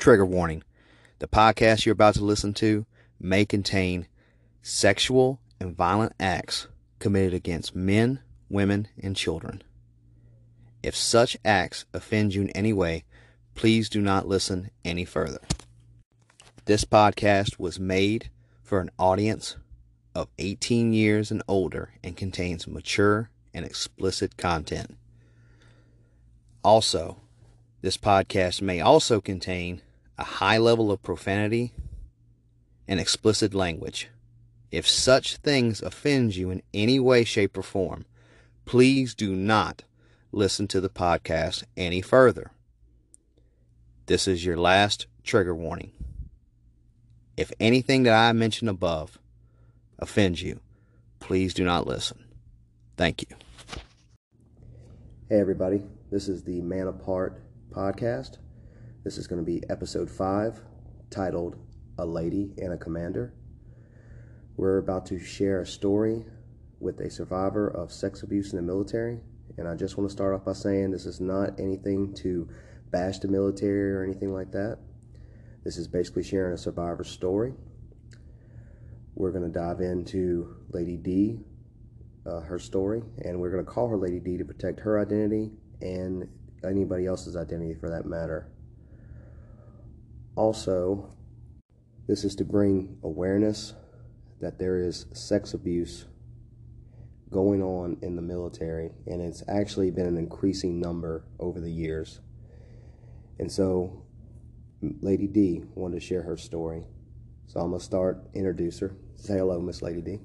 Trigger warning the podcast you're about to listen to may contain sexual and violent acts committed against men, women, and children. If such acts offend you in any way, please do not listen any further. This podcast was made for an audience of 18 years and older and contains mature and explicit content. Also, this podcast may also contain a high level of profanity and explicit language. If such things offend you in any way, shape, or form, please do not listen to the podcast any further. This is your last trigger warning. If anything that I mentioned above offends you, please do not listen. Thank you. Hey, everybody. This is the Man Apart podcast. This is going to be episode five, titled A Lady and a Commander. We're about to share a story with a survivor of sex abuse in the military. And I just want to start off by saying this is not anything to bash the military or anything like that. This is basically sharing a survivor's story. We're going to dive into Lady D, uh, her story, and we're going to call her Lady D to protect her identity and anybody else's identity for that matter. Also, this is to bring awareness that there is sex abuse going on in the military, and it's actually been an increasing number over the years. And so, Lady D wanted to share her story. So I'm gonna start introduce her. Say hello, Miss Lady D.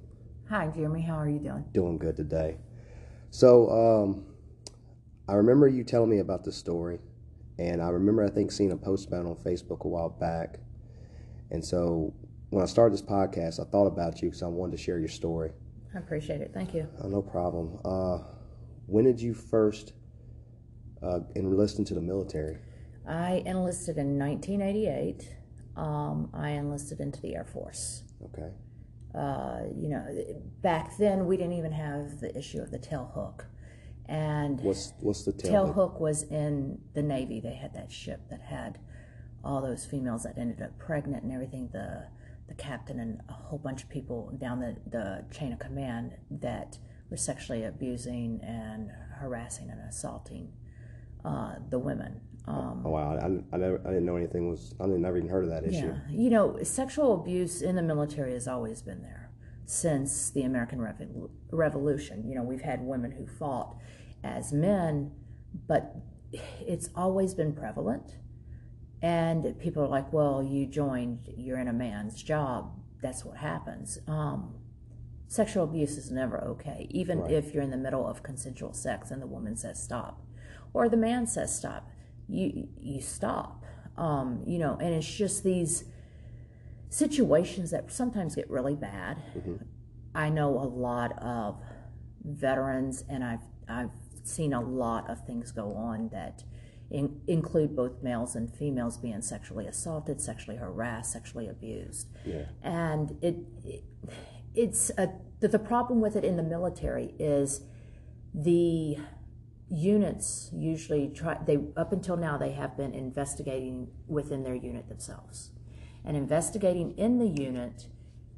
Hi, Jeremy. How are you doing? Doing good today. So um, I remember you telling me about this story, and I remember I think seeing a post about it on Facebook a while back. And so when I started this podcast, I thought about you because I wanted to share your story. I appreciate it. Thank you. Oh, no problem. Uh, when did you first uh, enlist into the military? I enlisted in 1988. Um, I enlisted into the Air Force. Okay. Uh, you know, back then we didn't even have the issue of the tail hook. And What's what's the tail, tail hook? hook was in the Navy. They had that ship that had all those females that ended up pregnant and everything. The the captain and a whole bunch of people down the, the chain of command that were sexually abusing and harassing and assaulting uh, the women. Um, Oh wow, I, I, never, I didn't know anything was. I didn't never even heard of that issue. yeah, you know, sexual abuse in the military has always been there since the American Revo- Revolution. You know, we've had women who fought as men, but it's always been prevalent. And people are like, well, you joined, you're in a man's job. That's what happens. Um, sexual abuse is never okay, even Right. if you're in the middle of consensual sex and the woman says stop, or the man says stop. You you stop. Um, you know, and it's just these situations that sometimes get really bad. Mm-hmm. I know a lot of veterans, and I've I've seen a lot of things go on that in, include both males and females being sexually assaulted, sexually harassed, sexually abused, Yeah. and it, it it's a the, the problem with it in the military is the units usually try they up until now they have been investigating within their unit themselves and investigating in the unit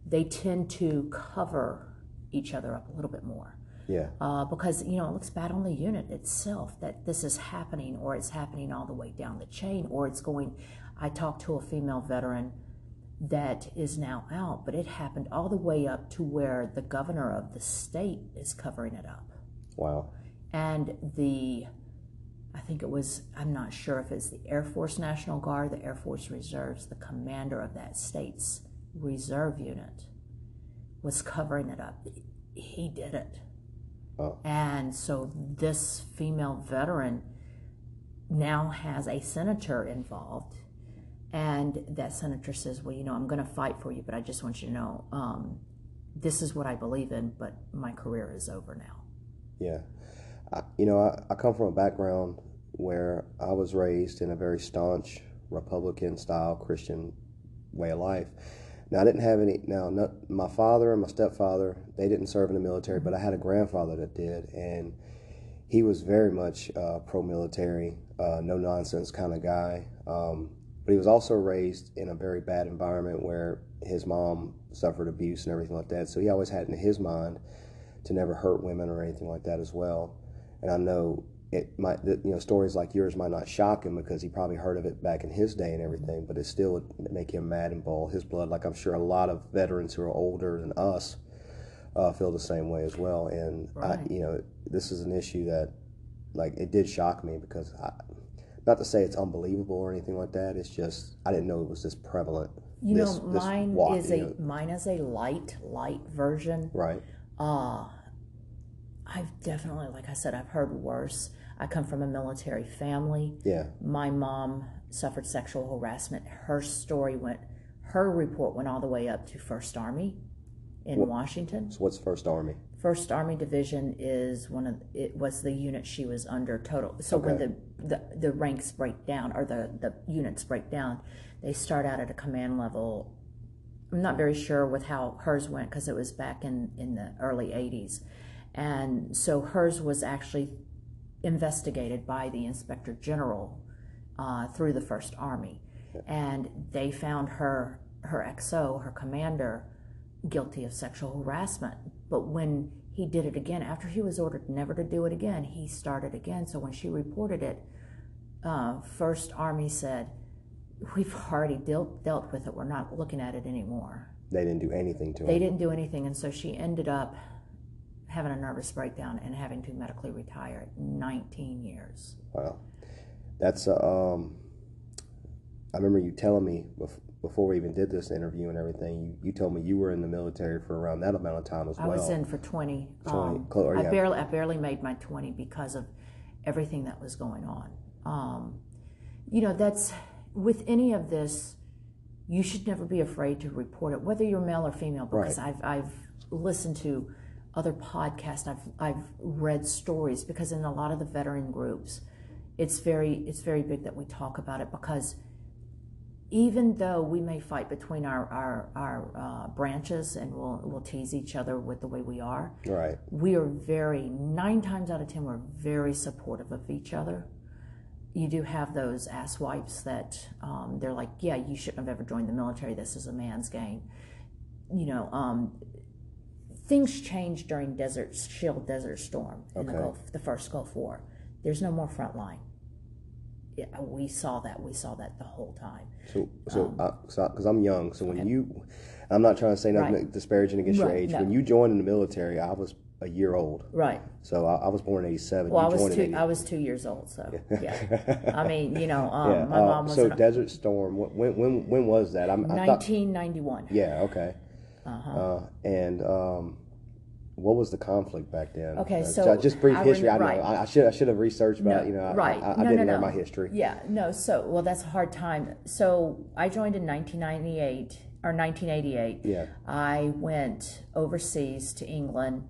they tend to cover each other up a little bit more Yeah. uh, because you know it looks bad on the unit itself that this is happening or it's happening all the way down the chain or it's going i talked to a female veteran that is now out but it happened all the way up to where the governor of the state is covering it up Wow. and the I think it was I'm not sure if it's the Air Force National Guard, the Air Force Reserves, the commander of that state's reserve unit was covering it up. He did it. Oh. And so this female veteran now has a senator involved. And that senator says, Well, you know, I'm going to fight for you, but I just want you to know um, this is what I believe in, but my career is over now. Yeah. I, you know, I, I come from a background where I was raised in a very staunch Republican style Christian way of life. Now, I didn't have any, now, not, my father and my stepfather, they didn't serve in the military, but I had a grandfather that did. And he was very much uh, pro military, uh, no nonsense kind of guy. Um, but he was also raised in a very bad environment where his mom suffered abuse and everything like that. So he always had in his mind to never hurt women or anything like that as well. And I know it might, you know, stories like yours might not shock him because he probably heard of it back in his day and everything, but it still would make him mad and boil his blood. Like I'm sure a lot of veterans who are older than us uh, feel the same way as well. And Right. I, you know, this is an issue that, like, it did shock me because I, not to say it's unbelievable or anything like that. It's just I didn't know it was this prevalent. You this, know, mine walk, is you a know, mine is a light, light version. right. Uh I've definitely, like I said, I've heard worse. I come from a military family. Yeah. My mom suffered sexual harassment. Her story went, her report went all the way up to First Army in Washington. So what's First Army? First Army Division is one of it was the unit she was under total. So when the, the the ranks break down or the the units break down, they start out at a command level. I'm not very sure with how hers went because it was back in in the early 80s, and so hers was actually investigated by the Inspector General uh, through the First Army, and they found her her XO, her commander, guilty of sexual harassment. But when he did it again, after he was ordered never to do it again, he started again. So when she reported it, uh, First Army said, "We've already dealt dealt with it. We're not looking at it anymore." They didn't do anything to it. They didn't do anything, and so she ended up having a nervous breakdown and having to medically retire at 19 years. Wow. That's uh, um. I remember you telling me before we even did this interview and everything. You, you told me you were in the military for around that amount of time as well. I was in for 20. 20, Um, I yeah. barely I barely made my 20 because of everything that was going on. Um, you know, that's with any of this, you should never be afraid to report it, whether you're male or female, because I've I've listened to other podcasts, I've I've read stories because in a lot of the veteran groups, it's very it's very big that we talk about it because even though we may fight between our our, our uh, branches and we'll we'll tease each other with the way we are, right. we are very nine times out of ten we're very supportive of each other. You do have those asswipes that um, they're like, yeah, you shouldn't have ever joined the military. This is a man's game. You know, um, things changed during Desert Shield Desert Storm in the Gulf, the first Gulf War. There's no more front line. Yeah, we saw that. We saw that the whole time. So, so, because I'm young, so when you, I'm not trying to say nothing Um, Right. disparaging against your age. no. When you joined in the military, I was a year old. Right. So I, I was born in '87. Well, I was two. I was two years old. So yeah. I mean, you know, um, yeah. my uh, mom was so Desert Storm. When when when was that? I'm, I thought. 1991. Yeah. Okay. Uh-huh. Uh, and um, what was the conflict back then? Okay, Uh, so just brief I history. I know. right. I, I should I should have researched but No, you know, I- right. I, I, no, didn't no, learn my history. Yeah, no. So, well, that's a hard time. So, I joined in 1998 or 1988. Yeah. I went overseas to England.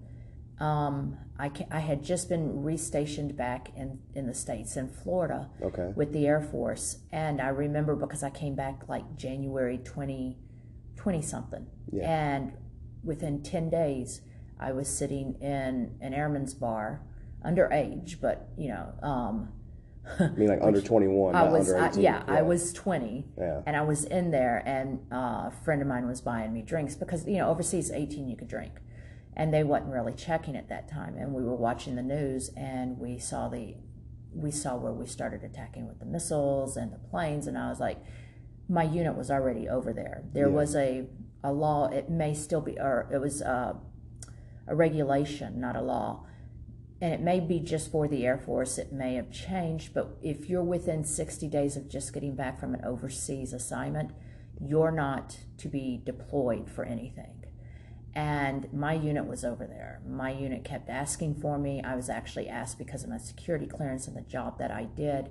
Um, I, I had just been restationed back in, in the States in Florida Okay. with the Air Force. And I remember because I came back like January 20, 20 something. Yeah. And within 10 days, I was sitting in an airman's bar, underage, but you know, um, I mean, like under 21, I was, I, 18. yeah, I was 20, Yeah. and I was in there, and uh, a friend of mine was buying me drinks because you know overseas 18 you could drink, and they wasn't really checking at that time, and we were watching the news, and we saw the, we saw where we started attacking with the missiles and the planes, and I was like, my unit was already over there. There Yeah. was a a law. It may still be, or it was uh, a regulation, not a law and it may be just for the Air Force, it may have changed, but if you're within 60 days of just getting back from an overseas assignment, you're not to be deployed for anything. And my unit was over there. My unit kept asking for me. I was actually asked because of my security clearance and the job that I did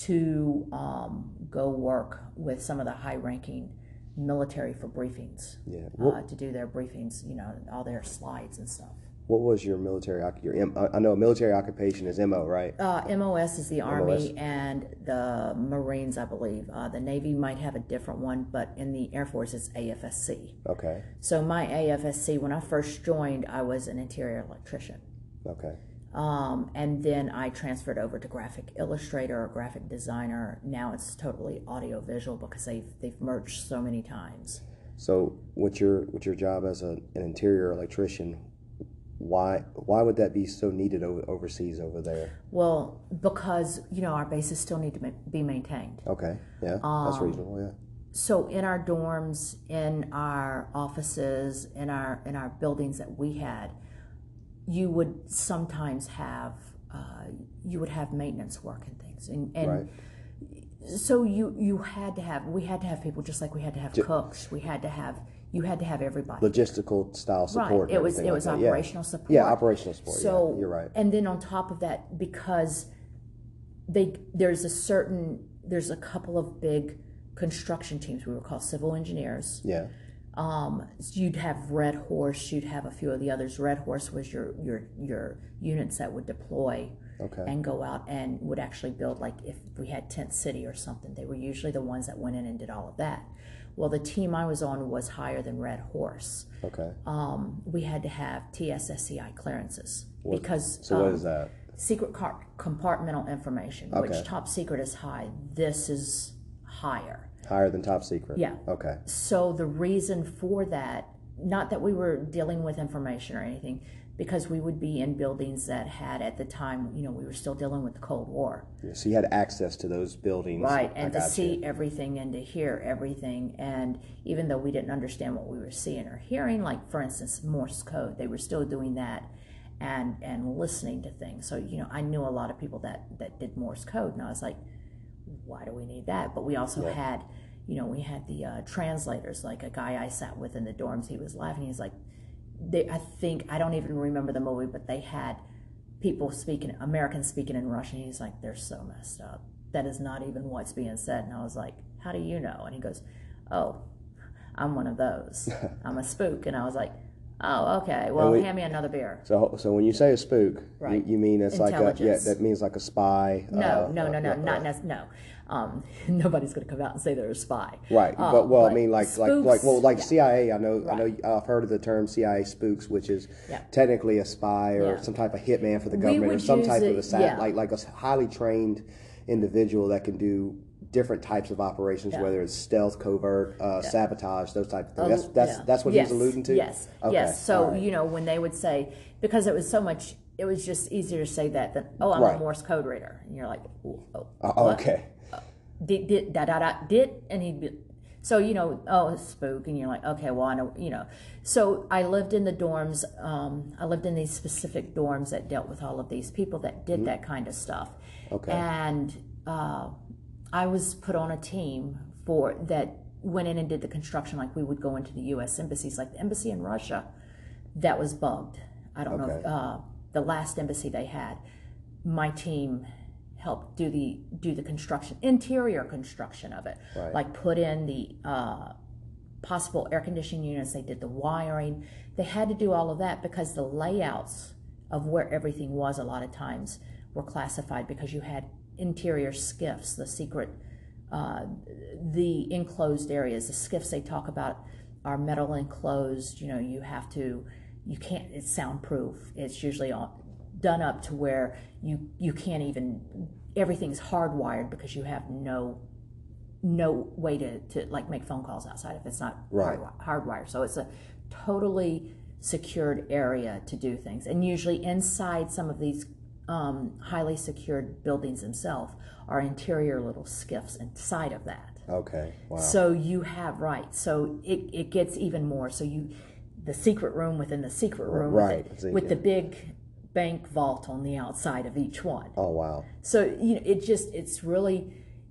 to um, go work with some of the high ranking military for briefings, Yeah. uh, to do their briefings, you know, all their slides and stuff. What was your military? Your I I know military occupation is MO, right? Uh, MOS is the Army MOS. and the Marines, I believe. Uh, the Navy might have a different one, but in the Air Force, it's AFSC. Okay. So my AFSC, when I first joined, I was an interior electrician. Okay. Um, and then I transferred over to graphic illustrator or graphic designer. Now it's totally audio visual because they've they've merged so many times. So, what's your what's your job as a, an interior electrician? Why why would that be so needed over, overseas over there? Well, because you know our bases still need to ma- be maintained. Okay, yeah, that's reasonable. Yeah. So in our dorms, in our offices, in our in our buildings that we had, you would sometimes have uh, you would have maintenance work and things, and, and Right. so you you had to have we had to have people just like we had to have cooks, we had to have you had to have everybody. Logistical style support. Right. It was it like was that. Yeah. operational support. Yeah, operational support. So yeah, you're right. And then on top of that, because they there's a certain there's a couple of big construction teams we were called civil engineers. Yeah. Um, you'd have Red Horse, you'd have a few of the others. Red Horse was your your your units that would deploy Okay. and go out and would actually build like if we had Tent City or something. They were usually the ones that went in and did all of that. Well, the team I was on was higher than Red Horse. Okay. Um, we had to have TSSCI clearances because So what um, is that? secret car- compartmental information, Okay. which top secret is high. This is higher. Higher than top secret. Yeah. Okay. So the reason for that, not that we were dealing with information or anything, because we would be in buildings that had at the time, you know, we were still dealing with the Cold War. Yeah, So you had access to those buildings. Right, and to see you. everything and to hear everything. And even though we didn't understand what we were seeing or hearing, like for instance, Morse code, they were still doing that and and listening to things. So, you know, I knew a lot of people that, that did Morse code, and I was like, why do we need that? But we also had, you know, we had the uh, translators, like a guy I sat with in the dorms, he was laughing. He's like, they, I think, I don't even remember the movie, but they had people speaking, Americans speaking in Russian. He's like, they're so messed up. That is not even what's being said. And I was like, how do you know? And he goes, oh, I'm one of those. I'm a spook. And I was like, oh, okay. Well, we- hand me another beer. So, so when you say a spook, Right. you, you mean it's like a yeah, that means like a spy. No, uh, no, no, no, uh, not no. Um, nobody's going to come out and say they're a spy. Right, Uh, but well, I mean, like, like, like, well, like yeah. CIA. I know, I know. I've heard of the term CIA spooks, which is Yeah. technically a spy or Yeah. some type of hitman for the government or some type of a sat, yeah. like, like a highly trained individual that can do different types of operations, Yeah. whether it's stealth, covert, uh, sabotage, those type of things. That's that's yeah. that's what yes. he's alluding to. Yes, Okay, yes. So right. you know when they would say because it was so much, it was just easier to say that than oh I'm Right. a Morse code reader, and you're like oh, Uh, okay, did did da da da did and he'd be so you know oh spook and you're like okay well I know you know. So I lived in the dorms um, I lived in these specific dorms that dealt with all of these people that did that kind of stuff. Okay. and uh, I was put on a team for that went in and did the construction like we would go into the U.S. embassies like the embassy in Russia that was bugged. I don't know if, uh, the last embassy they had my team helped do the do the construction interior construction of it Right. like put in the uh, possible air conditioning units they did the wiring they had to do all of that because the layouts of where everything was a lot of times were classified because you had interior SCIFs the secret uh, the enclosed areas the SCIFs they talk about are metal enclosed you know you have to you can't it's soundproof it's usually all done up to where you you can't even everything's hardwired because you have no no way to, to like make phone calls outside if it's not Right. hard, hardwired so it's a totally secured area to do things and usually inside some of these um, highly secured buildings themselves are interior little SCIFs inside of that okay, wow, so you have right. So it, it gets even more. So you, the secret room within the secret room, Right. with, it, with the big bank vault on the outside of each one. oh wow, So you know, it just it's really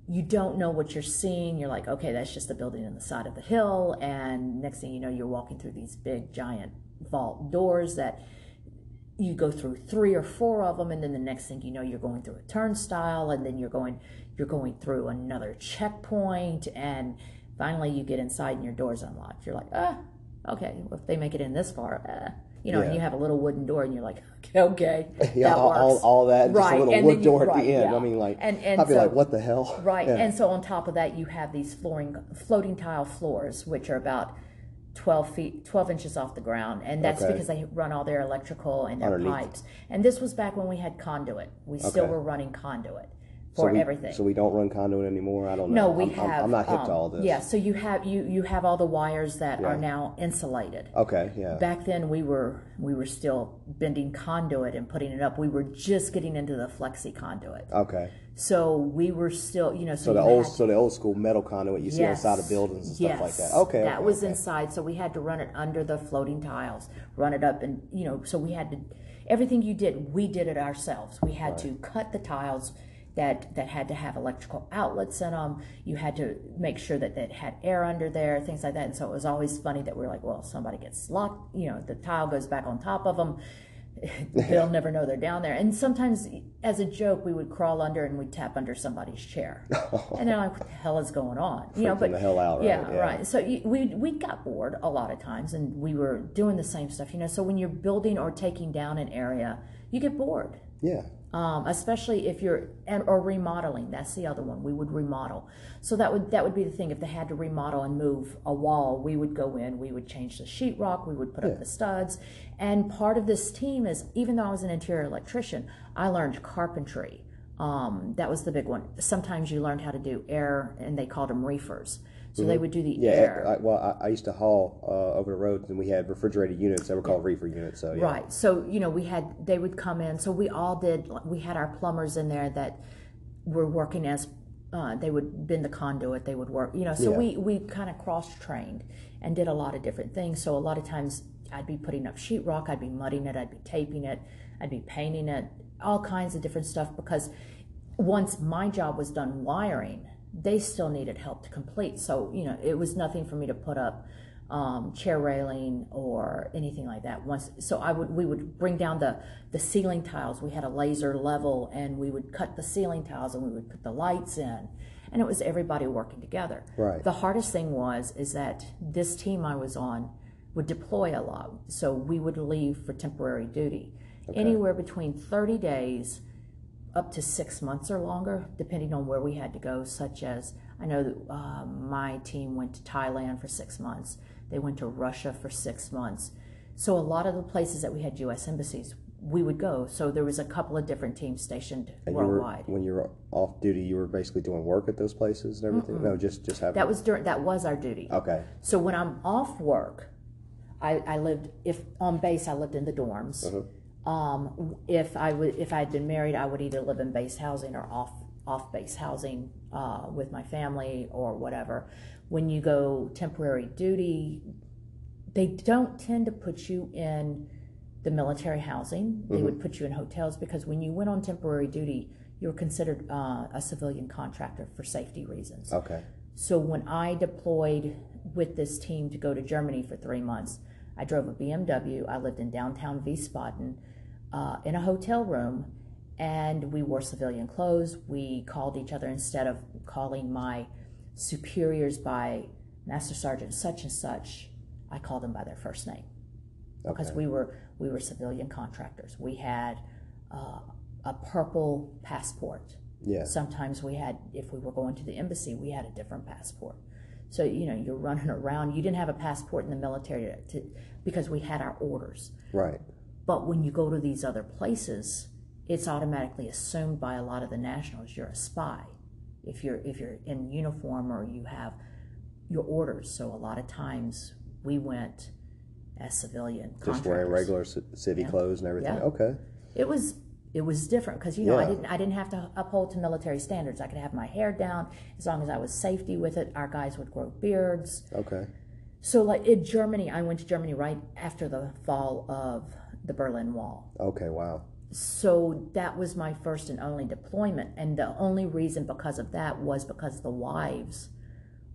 you don't know what you're seeing. You're like, okay, that's just a building on the side of the hill, and next thing you know, you're walking through these big giant vault doors that you go through three or four of them and then the next thing you know you're going through a turnstile and then you're going you're going through another checkpoint and finally you get inside and your door's unlocked you're like ah okay well, if they make it in this far uh, you know and you have a little wooden door and you're like okay okay yeah, that all, all, all that, just right a little and wood you- door at right, the end. yeah. I mean, like, and, and I'd be so, like, what the hell? Right, Yeah. and so on top of that, you have these flooring, floating tile floors, which are about 12 feet 12 inches off the ground and that's Okay. because they run all their electrical and their Underneath. pipes and this was back when we had conduit we still Okay. were running conduit So we, everything So we don't run conduit anymore. I don't know. no we I'm, I'm- have I'm, not hip to um, all this. yeah so you have you you have all the wires that are now insulated Okay. Yeah. back then we were we were still bending conduit and putting it up we were just getting into the flexi conduit okay. so we were still you know so, So the old, so the old school metal conduit you see Yes. inside of buildings and stuff like that. Okay. That okay, was okay. inside, so we had to run it under the floating tiles, run it up, and you know, so we had to everything you did, we did it ourselves. We had to cut the tiles that that had to have electrical outlets in them. You had to make sure that it had air under there, things like that. And so it was always funny that we are like, well, somebody gets locked, you know, the tile goes back on top of them. They'll never know they're down there. And sometimes, as a joke, we would crawl under and we'd tap under somebody's chair. and they're like, what the hell is going on? You know, but the hell out, right? yeah, Yeah. right. So we we got bored a lot of times, and we were doing the same stuff. You know, so when you're building or taking down an area, you get bored. Yeah. Um, especially if you're and or remodeling. That's the other one. We would remodel. So that would that would be the thing. If they had to remodel and move a wall, we would go in. We would change the sheetrock. We would put Yeah. up the studs. And part of this team is even though I was an interior electrician, I learned carpentry. Um, that was the big one. Sometimes you learned how to do air, and they called them reefers. So they would do the Mm-hmm. Yeah. air. I, well, I, I used to haul uh, over the roads, and we had refrigerated units that were called reefer units. So yeah. Right. So, you know, we had, they would come in. So we all did, we had our plumbers in there that were working as, uh, they would bend the conduit, they would work, you know, so Yeah. we, we kind of cross trained and did a lot of different things. So a lot of times I'd be putting up sheetrock, I'd be mudding it, I'd be taping it, I'd be painting it, all kinds of different stuff because once my job was done wiring, they still needed help to complete. So, you know, it was nothing for me to put up um, chair railing or anything like that. Once, so I would, we would bring down the, the ceiling tiles. We had a laser level and we would cut the ceiling tiles and we would put the lights in. And it was everybody working together. Right. The hardest thing was, is that this team I was on would deploy a lot. So we would leave for temporary duty. Anywhere between 30 days up to six months or longer, depending on where we had to go. Such as I know that uh, my team went to Thailand for six months. They went to Russia for six months. So a lot of the places that we had U.S. embassies, we would go. So there was a couple of different teams stationed And you were, worldwide. when you were off duty, you were basically doing work at those places and everything. No, just just having. that was during that was our duty. okay. So when I'm off work, I, I lived if on base I lived in the dorms. Um, if I would if I had been married, I would either live in base housing or off off base housing uh, with my family or whatever. When you go temporary duty, they don't tend to put you in the military housing. They would put you in hotels because when you went on temporary duty, you were considered uh, a civilian contractor for safety reasons. Okay. So when I deployed with this team to go to Germany for three months, I drove a BMW. I lived in downtown Wiesbaden uh, in a hotel room, and we wore civilian clothes. We called each other instead of calling my superiors by Master Sergeant such and such. I called them by their first name because we were we were civilian contractors. We had uh, a purple passport. Yeah. Sometimes we had, if we were going to the embassy, we had a different passport. So you know, you're running around. You didn't have a passport in the military to, to, because we had our orders. Right. But when you go to these other places, it's automatically assumed by a lot of the nationals you're a spy. If you're if you're in uniform or you have your orders. So a lot of times we went as civilian Just wearing regular ci- city clothes and everything. Yeah. Okay. It was it was different because you know I didn't I didn't have to uphold to military standards. I could have my hair down as long as I was safety with it. Our guys would grow beards. Okay. So like in Germany, I went to Germany right after the fall of the Berlin Wall. Okay. Wow. So that was my first and only deployment, and the only reason because of that was because the wives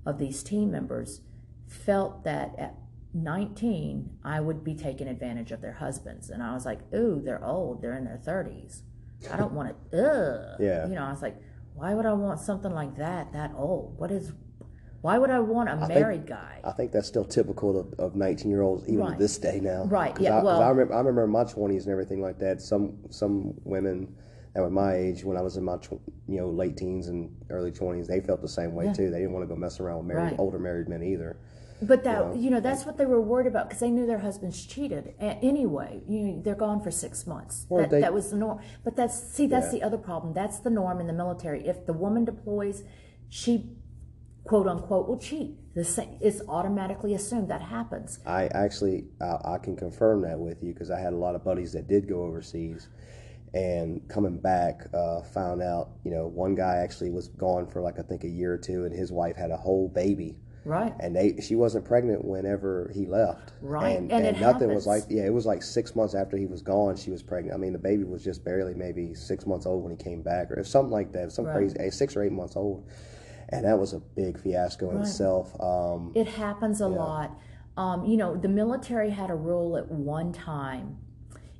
of these team members felt that at 19 I would be taking advantage of their husbands, and I was like, "Ooh, they're old. They're in their 30s. I don't want to." Ugh. Yeah. You know, I was like, "Why would I want something like that? That old? What is? Why would I want a think- married guy?" I think that's still typical of, of 19 year olds even to Right. this day now. Right, yeah, I, well- I remember, I remember in my 20s and everything like that. Some some women that were my age when I was in my tw- you know late teens and early 20s, they felt the same way Yeah. too. They didn't want to go mess around with married Right. older married men either. But that know? you know, that's what they were worried about because they knew their husbands cheated A- anyway. You know, they're gone for six months. That, they- that was the norm. But that's see, that's Yeah. the other problem. That's the norm in the military. If the woman deploys, she quote unquote will cheat. The same, it's automatically assumed that happens. I actually I, I can confirm that with you because I had a lot of buddies that did go overseas, and coming back uh, found out you know one guy actually was gone for like I think a year or two, and his wife had a whole baby, Right. and they she wasn't pregnant whenever he left, Right, And, and it nothing was like yeah, it was like six months after he was gone, she was pregnant. I mean, the baby was just barely maybe six months old when he came back, or something like that, some Right. crazy, eh, six or eight months old, and that was a big fiasco in Right. itself. Um, It happens a lot. Um, you know, the military had a rule at one time.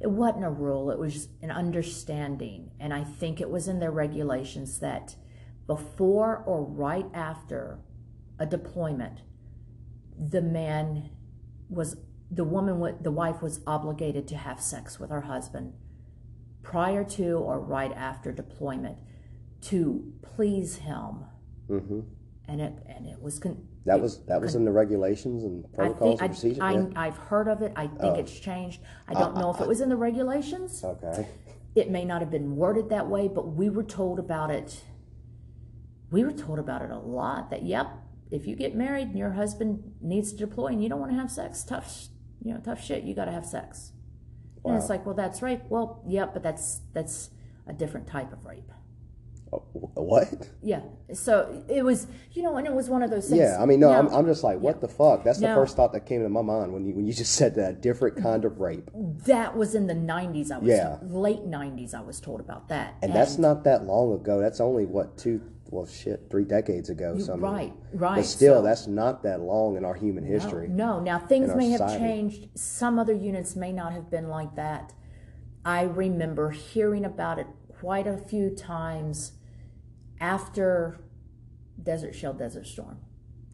It wasn't a rule, it was an understanding. And I think it was in their regulations that before or right after a deployment, the man was, the woman, the wife was obligated to have sex with her husband prior to or right after deployment to please him. Hmm And it, and it was, con- That was that was in the regulations and I protocols think and procedures. I, yeah? I, I've heard of it. I think Oh. it's changed. I don't know if it was in the regulations. Okay. It may not have been worded that way, but we were told about it. We were told about it a lot. That yep, if you get married and your husband needs to deploy and you don't want to have sex, tough, you know, tough shit. You got to have sex. And it's like, well, that's rape. Well, yep, but that's that's a different type of rape. What? Yeah. So it was, you know, and it was one of those things. Yeah, I mean, no, Now- I'm, I'm just like, what the fuck? That's the first thought that came to my mind when you when you just said that different kind of rape, That was in the 90s. I was Yeah. told, late 90s. I was told about that. and that's not that long ago. That's only what two, well, shit, three decades ago. So I mean, right, right. But still, So- that's not that long in our human history. No, now things may have society. changed. Some other units may not have been like that. I remember hearing about it quite a few times after Desert Shield, Desert Storm.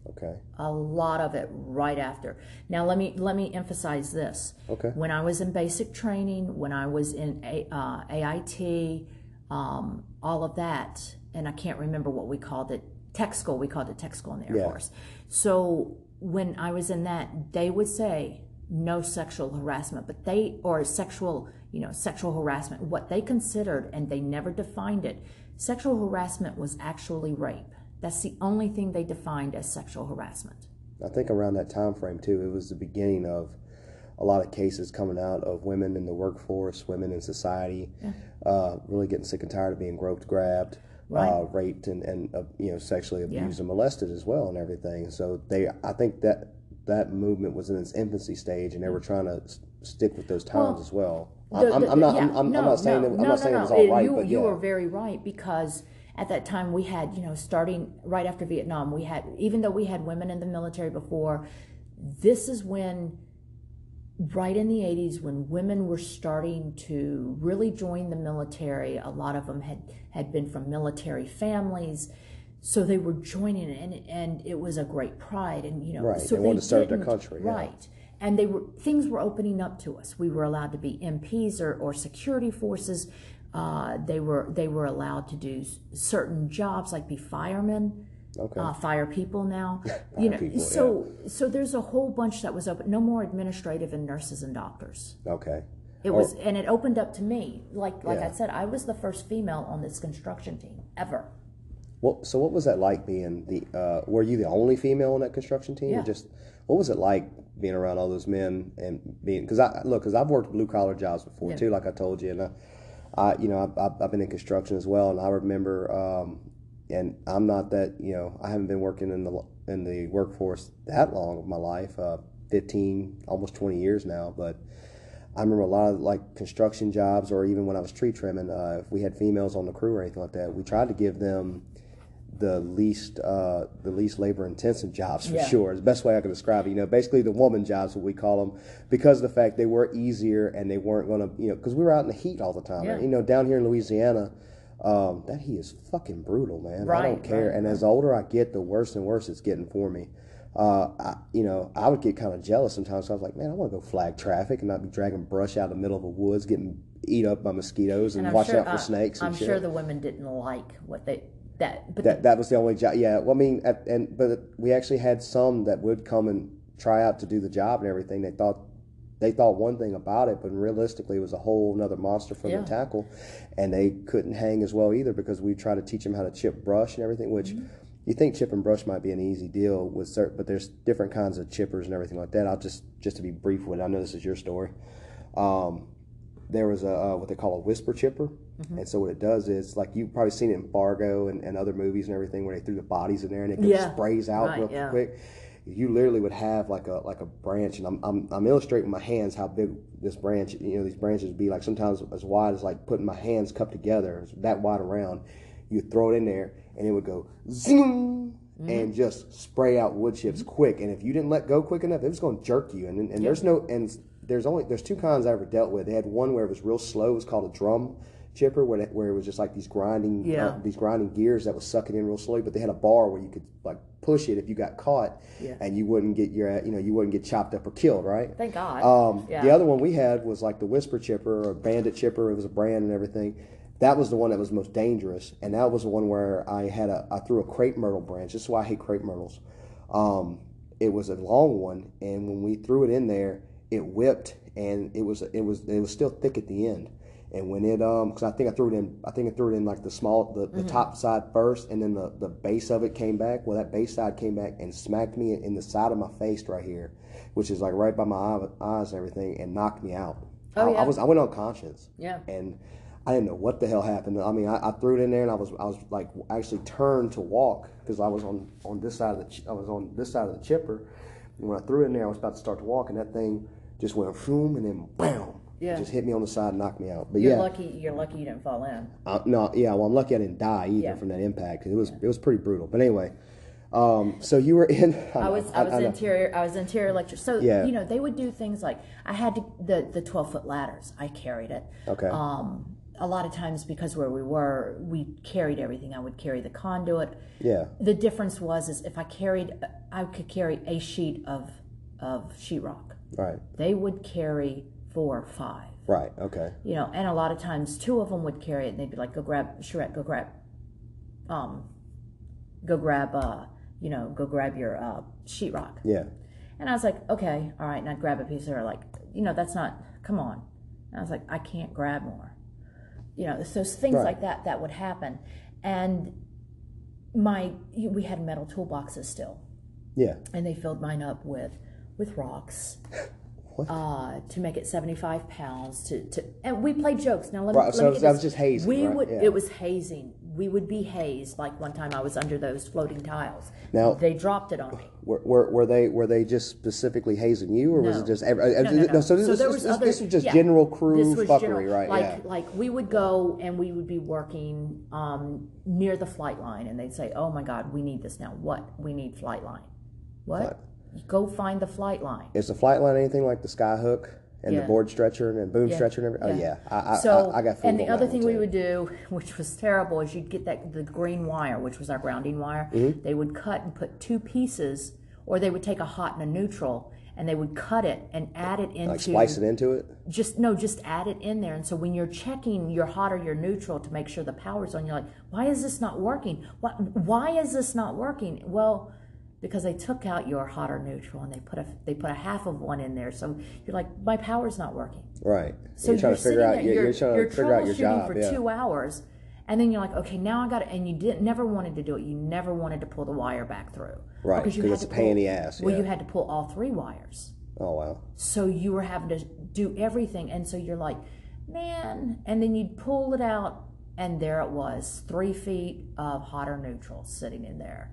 Okay. a lot of it right after. Now let me let me emphasize this. Okay. When I was in basic training, when I was in A, uh, AIT, um, all of that, and I can't remember what we called it. Tech school, we called it tech school in the Air Yeah. Force. So when I was in that, they would say no sexual harassment, but they or sexual, you know, sexual harassment. What they considered, and they never defined it. Sexual harassment was actually rape. That's the only thing they defined as sexual harassment. I think around that time frame too, it was the beginning of a lot of cases coming out of women in the workforce, women in society, uh, really getting sick and tired of being groped, grabbed, uh, raped, and, and uh, you know sexually abused and molested as well, and everything. So they, I think that that movement was in its infancy stage, and they were trying to s- stick with those times Well, as well. The- I'm, I'm, the- I'm not, yeah, I'm, I'm, no, I'm not saying no, that, I'm no, not saying no, it was all right, You, but you yeah, were very right because at that time we had, you know, starting right after Vietnam, we had, even though we had women in the military before, this is when, right in the 80s, when women were starting to really join the military. A lot of them had, had been from military families. So they were joining, and and it was a great pride, and you know, Right, so they wanted to serve their country, yeah. And they were things were opening up to us. We were allowed to be MPs or, or security forces. Uh, they were they were allowed to do certain jobs like be firemen, Okay. uh, fire people now. you know, people, so so there's a whole bunch that was open. No more administrative and nurses and doctors. okay. It was and it opened up to me. Like like Yeah. I said, I was the first female on this construction team ever. Well, so what was that like being the? Uh, were you the only female on that construction team? Yeah. Or just what was it like being around all those men and being? Because I look, because I've worked blue collar jobs before Yeah. too, like I told you, and I, I you know, I've, I've- I've been in construction as well, and I remember, um, and I'm not that, you know, I haven't been working in the in the workforce that long of my life, uh, 15, almost 20 years now, but. I remember a lot of like construction jobs, or even when I was tree trimming, uh, if we had females on the crew or anything like that, we tried to give them the least uh, the least labor intensive jobs for Yeah. sure. It's the best way I can describe it. You know, basically the woman jobs, what we call them, because of the fact they were easier and they weren't going to, you know, because we were out in the heat all the time. Yeah. You know, down here in Louisiana, um, that heat is fucking brutal, man. Right, I don't care. right, and as older I get, the worse and worse it's getting for me. Uh, I, you know, I would get kind of jealous sometimes. So I was like, man, I want to go flag traffic and not be dragging brush out of the middle of the woods, getting eat up by mosquitoes and, And watch sure, out for uh, snakes and I'm shit. sure the women didn't like what they that but That that was the only job. Yeah, well, I mean, at, and but we actually had some that would come and try out to do the job and everything, they thought they thought one thing about it, but realistically it was a whole another monster for Yeah. the tackle, and they couldn't hang as well either because we tried to teach them how to chip brush and everything, which. Mm-hmm. You think chip and brush might be an easy deal with certain, but there's different kinds of chippers and everything like that. I'll just just to be brief with. it, I know this is your story. Um, there was a uh, what they call a whisper chipper, Mm-hmm. and so what it does is like you've probably seen it in Fargo and, and other movies and everything where they threw the bodies in there and it Yeah. sprays out Right, real yeah. quick. You literally would have like a like a branch, and I'm, I'm I'm illustrating with my hands how big this branch. You know, these branches would be like sometimes as wide as like putting my hands cupped together, that wide around. You throw it in there, and it would go zing. Mm-hmm. And just spray out wood chips quick, and if you didn't let go quick enough, it was going to jerk you. And, and there's no, and there's only there's two kinds I ever dealt with. They had one where it was real slow. It was called a drum chipper, where it, where it was just like these grinding Yeah. uh, these grinding gears that was sucking in real slowly. But they had a bar where you could like push it if you got caught, Yeah. and you wouldn't get your you know you wouldn't get chopped up or killed, right? Thank God. Um, yeah. The other one we had was like the Whisper Chipper or Bandit Chipper. It was a brand and everything. That was the one that was most dangerous, and that was the one where I had a I threw a crepe myrtle branch. This is why I hate crepe myrtles. Um, it was a long one, and when we threw it in there, it whipped, and it was it was it was still thick at the end. And when it um, because I think I threw it in, I think I threw it in like the small, the, the top side first, and then the the base of it came back. Well, that base side came back and smacked me in the side of my face right here, which is like right by my eye, eyes and everything, and knocked me out. Oh, I, yeah. I was I went unconscious Yeah. and I didn't know what the hell happened. I mean, I, I threw it in there, and I was I was like actually turned to walk because I was on on this side of the ch- I was on this side of the chipper. And when I threw it in there, I was about to start to walk, and that thing just went boom, and then bam, Yeah. it just hit me on the side and knocked me out. But You're yeah, lucky. You're lucky you didn't fall in. uh, no, yeah, well, I'm lucky I didn't die either Yeah. from that impact. it was it was pretty brutal. But anyway, um, so you were in. I was I was know. interior I was interior electric. So Yeah. you know they would do things like I had to, the the twelve foot ladders. I carried it. Okay. Um, a lot of times because where we were, we carried everything. I would carry the conduit. yeah. The difference was is if I carried, I could carry a sheet of of sheetrock. Right. They would carry four or five. Right. Okay. You know, and a lot of times two of them would carry it, and they'd be like, "Go grab, Charette, go grab, um, go grab, uh, you know, go grab your uh, sheetrock." Yeah. And I was like, okay, all right. And I'd grab a piece of her, like, you know, that's not, come on. And I was like, I can't grab more. You know, so things Right. like that that would happen. And my, we had metal toolboxes still, Yeah. and they filled mine up with, with rocks. Uh, to make it 75 pounds to, to and we played jokes now let me, Right, let so me that was just hazing, we right? would Yeah. it was hazing we would be hazed like one time i was under those floating tiles Now- they dropped it on me Were, were, were they were they just specifically hazing you, or was it just every, uh, No, no, no. So this, So this, there was this, other- this was just yeah. general crew fuckery, general- right? Like, yeah. like we would go and we would be working um, near the flight line, and they'd say, "Oh my God, we need this now. What? We need flight line. What? Flight- Go find the flight line." Is the flight line anything like the skyhook and the board stretcher and boom Yeah, stretcher and everything? yeah. Oh yeah, I, I, So, I, I got and the other thing we would do, which was terrible, is you'd get that the green wire, which was our grounding wire. Mm-hmm. They would cut and put two pieces, or they would take a hot and a neutral, and they would cut it and add it into like splice it into it. just no, just add it in there. And so when you're checking your hot or your neutral to make sure the power's on, you're like, why is this not working? Why, why is this not working? Well, because they took out your hot or neutral and they put a they put a half of one in there. So you're like, my power's not working. Right. So you're trying to figure out. there, You're, you're, you're trying you're to figure out your job. for yeah. two hours, and then you're like, okay, now I got it. And you didn't never wanted to do it. You never wanted to pull the wire back through. Right, Because you had it's to a pain in the ass, Well, you had to pull all three wires. Oh wow. So you were having to do everything. And so you're like, man. And then you'd pull it out, and there it was three feet of hot or neutral sitting in there.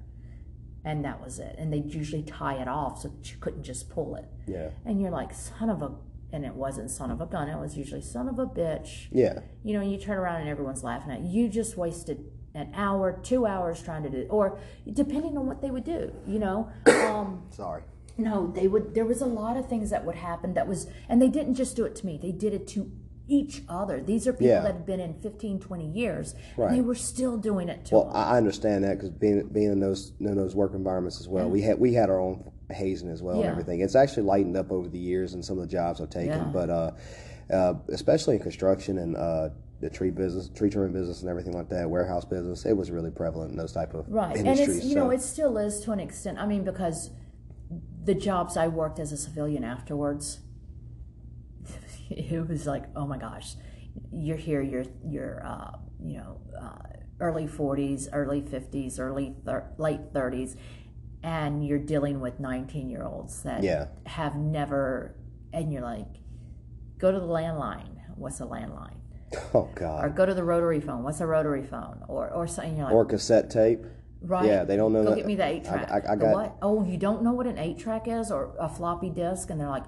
And that was it. And they'd usually tie it off so that you couldn't just pull it. Yeah. And you're like, son of a. And it wasn't son of a gun, it was usually son of a bitch. Yeah. You know, and you turn around and everyone's laughing at you. You just wasted an hour, two hours trying to do, or depending on what they would do, you know. Um, Sorry. no, they would. There was a lot of things that would happen that was, and they didn't just do it to me. They did it to each other. These are people Yeah. that have been in 15, 20 years, Right. and they were still doing it to Well, them. I understand that because being being in those in those work environments as well, we had we had our own hazing as well and everything. It's actually lightened up over the years in some of the jobs I've taken, Yeah. but uh, uh, especially in construction and uh, the tree business, tree trimming business, and everything like that, warehouse business, it was really prevalent in those type of right, and it's you know it still is to an extent. I mean, because the jobs I worked as a civilian afterwards, it was like, oh my gosh, you're here, you're you're uh, you know uh, early 40s, early 50s, early thir- late 30s, and you're dealing with 19 year olds that Yeah. have never, and you're like, go to the landline. What's a landline? Oh God! Or go to the rotary phone. What's a rotary phone? Or or something. You're like, Or cassette tape. Right. Yeah, they don't know Go that- get me the eight track. I- I- I got- what? Oh, you don't know what an eight track is or a floppy disk, and they're like,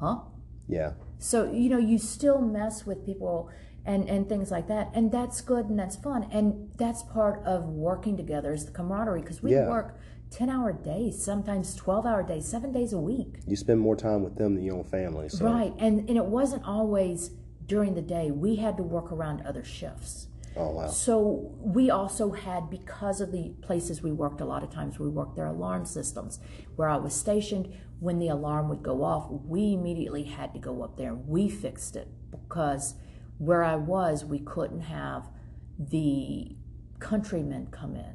huh? Yeah. So you know, you still mess with people and and things like that, and that's good and that's fun, and that's part of working together is the camaraderie because we Yeah. work ten hour days, sometimes twelve hour days, seven days a week. You spend more time with them than your own family. So. Right, and and it wasn't always during the day. We had to work around other shifts. Oh wow. So we also had, because of the places we worked, a lot of times we worked their alarm systems. Where I was stationed, when the alarm would go off, we immediately had to go up there and we fixed it because where I was, we couldn't have the countrymen come in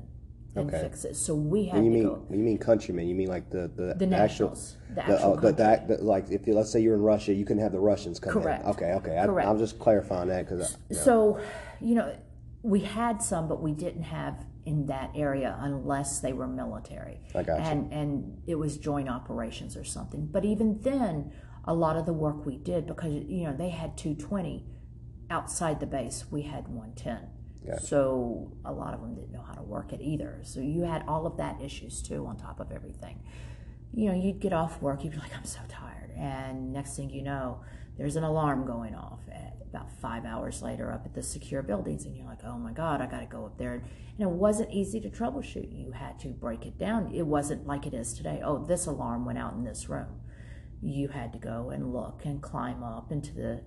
and Okay. fix it. So we had you to mean go. you mean countrymen? You mean like the the, The actual nationals, the the, actual oh, the, the, the- like if you, let's say you're in Russia, you can have the Russians come Correct. in. Okay, okay. I. I'm just clarifying that because So, you know, we had some, but we didn't have in that area unless they were military. I got you. And and it was joint operations or something. But even then, a lot of the work we did because you know they had 220 outside the base, we had 110. Gotcha. So a lot of them didn't know how to work it either. So you had all of that issues too on top of everything. You know, you'd get off work, you'd be like, I'm so tired. And next thing you know, there's an alarm going off about five hours later up at the secure buildings. And you're like, oh my God, I got to go up there. And it wasn't easy to troubleshoot. You had to break it down. It wasn't like it is today. Oh, this alarm went out in this room. You had to go and look and climb up into the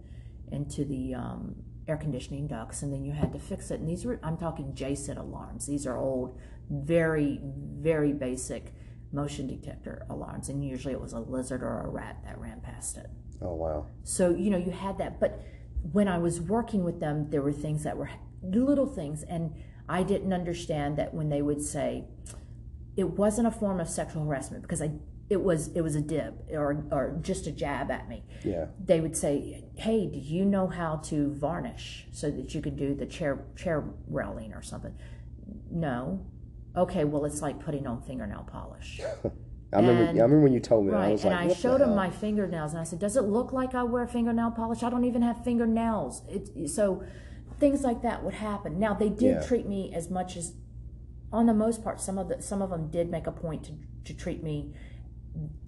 into the um, air conditioning ducts, and then you had to fix it. And these were I'm talking JCIT alarms. These are old, very very basic motion detector alarms, and usually it was a lizard or a rat that ran past it. oh wow. So, you know, you had that. But when I was working with them, there were things that were little things. And I didn't understand that when they would say it wasn't a form of sexual harassment because I, it was, it was a dib or, or just a jab at me. Yeah. They would say, Hey, do you know how to varnish so that you could do the chair, chair railing or something? No. Okay. Well, it's like putting on fingernail polish. I remember. And- I remember when you told me that. I Right, was and like, I showed him my fingernails, and I said, "Does it look like I wear fingernail polish? I don't even have fingernails." It, so things like that would happen. Now they did Yeah. treat me as much as, on the most part, some of the some of them did make a point to to treat me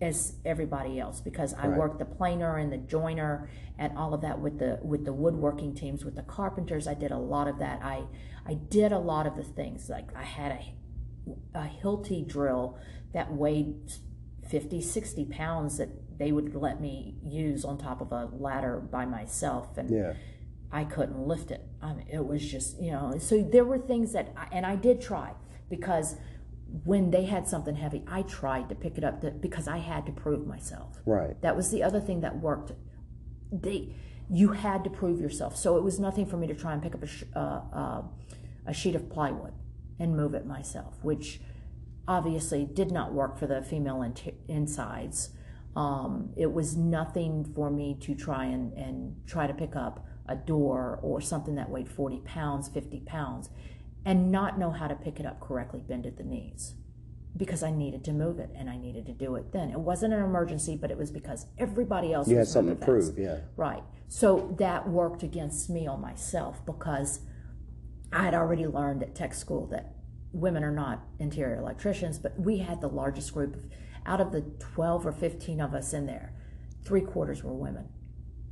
as everybody else because I Right. worked the planer and the joiner and all of that with the with the woodworking teams with the carpenters. I did a lot of that. I I did a lot of the things like I had a a Hilti drill that weighed 50, 60 pounds that they would let me use on top of a ladder by myself. And Yeah. I couldn't lift it. I mean, it was just, you know, so there were things that, I, and I did try because when they had something heavy, I tried to pick it up to, because I had to prove myself. Right. That was the other thing that worked. They, you had to prove yourself. So it was nothing for me to try and pick up a, sh- uh, uh, a sheet of plywood and move it myself, which obviously did not work for the female in- insides. Um, it was nothing for me to try and, and try to pick up a door or something that weighed 40 pounds, 50 pounds, and not know how to pick it up correctly, bend at the knees because I needed to move it and I needed to do it then. It wasn't an emergency, but it was because everybody else You had something to prove. Yeah. Right. So that worked against me on myself because I had already learned at tech school that women are not interior electricians, but we had the largest group of, out of the 12 or 15 of us in there, three quarters were women.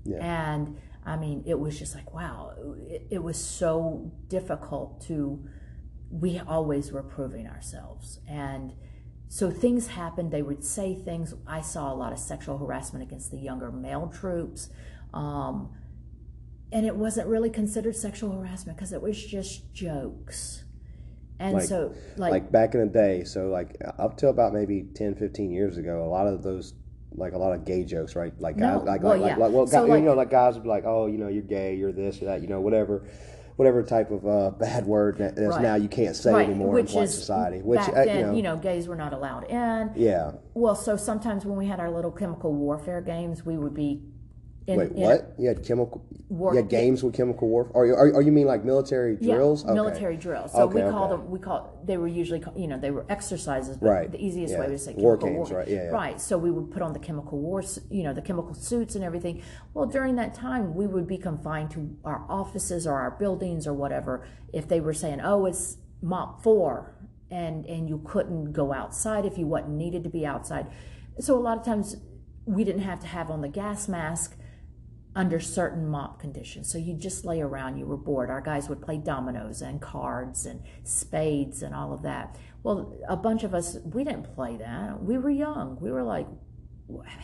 Yeah. And I mean, it was just like, wow, it, it was so difficult to, we always were proving ourselves. And so things happened. They would say things. I saw a lot of sexual harassment against the younger male troops. Um, and it wasn't really considered sexual harassment because it was just jokes. And Like- so, like, like back in the day so like up till about maybe 10 15 years ago a lot of those like a lot of gay jokes right like No, guys like well, like, yeah. like, well So, guy- like- you know like guys would be like oh you know you're gay you're this or that you know whatever whatever type of uh, bad word that's Right. now you can't say right, anymore which in polite society. Which back uh, then, you know, you know, gays were not allowed in. yeah. Well, so sometimes when we had our little chemical warfare games, we would be in, Wait, in- what? You had chemical. War- you had games with chemical warfare. Or, or, or you mean like military Yeah, drills? Okay. military drills. So we Okay, call okay. them. We call they were usually you know they were exercises, but Right, the easiest yeah. way was to say War chemical games, right, yeah, yeah. Right. So we would put on the chemical wars, you know, the chemical suits and everything. Well, during that time, we would be confined to our offices or our buildings or whatever. If they were saying, "Oh, it's MOPP four, and and you couldn't go outside if you wasn't needed to be outside, so a lot of times we didn't have to have on the gas mask under certain MOPP conditions. So you just lay around, you were bored. Our guys would play dominoes and cards and spades and all of that. Well, a bunch of us, we didn't play that. We were young. We were like,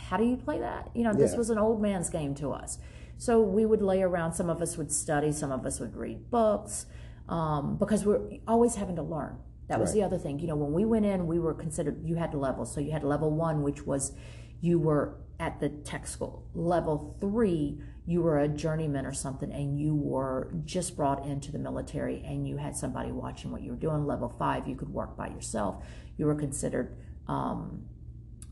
how do you play that? You know, this was an old man's game to us. So we would lay around. Some of us would study, some of us would read books um, because we're always having to learn. That was Right. the other thing. You know, when we went in, we were considered, you had to levels. So you had level one, which was you were at the tech school. Level three, you were a journeyman or something, and you were just brought into the military and you had somebody watching what you were doing. Level five, you could work by yourself. You were considered um,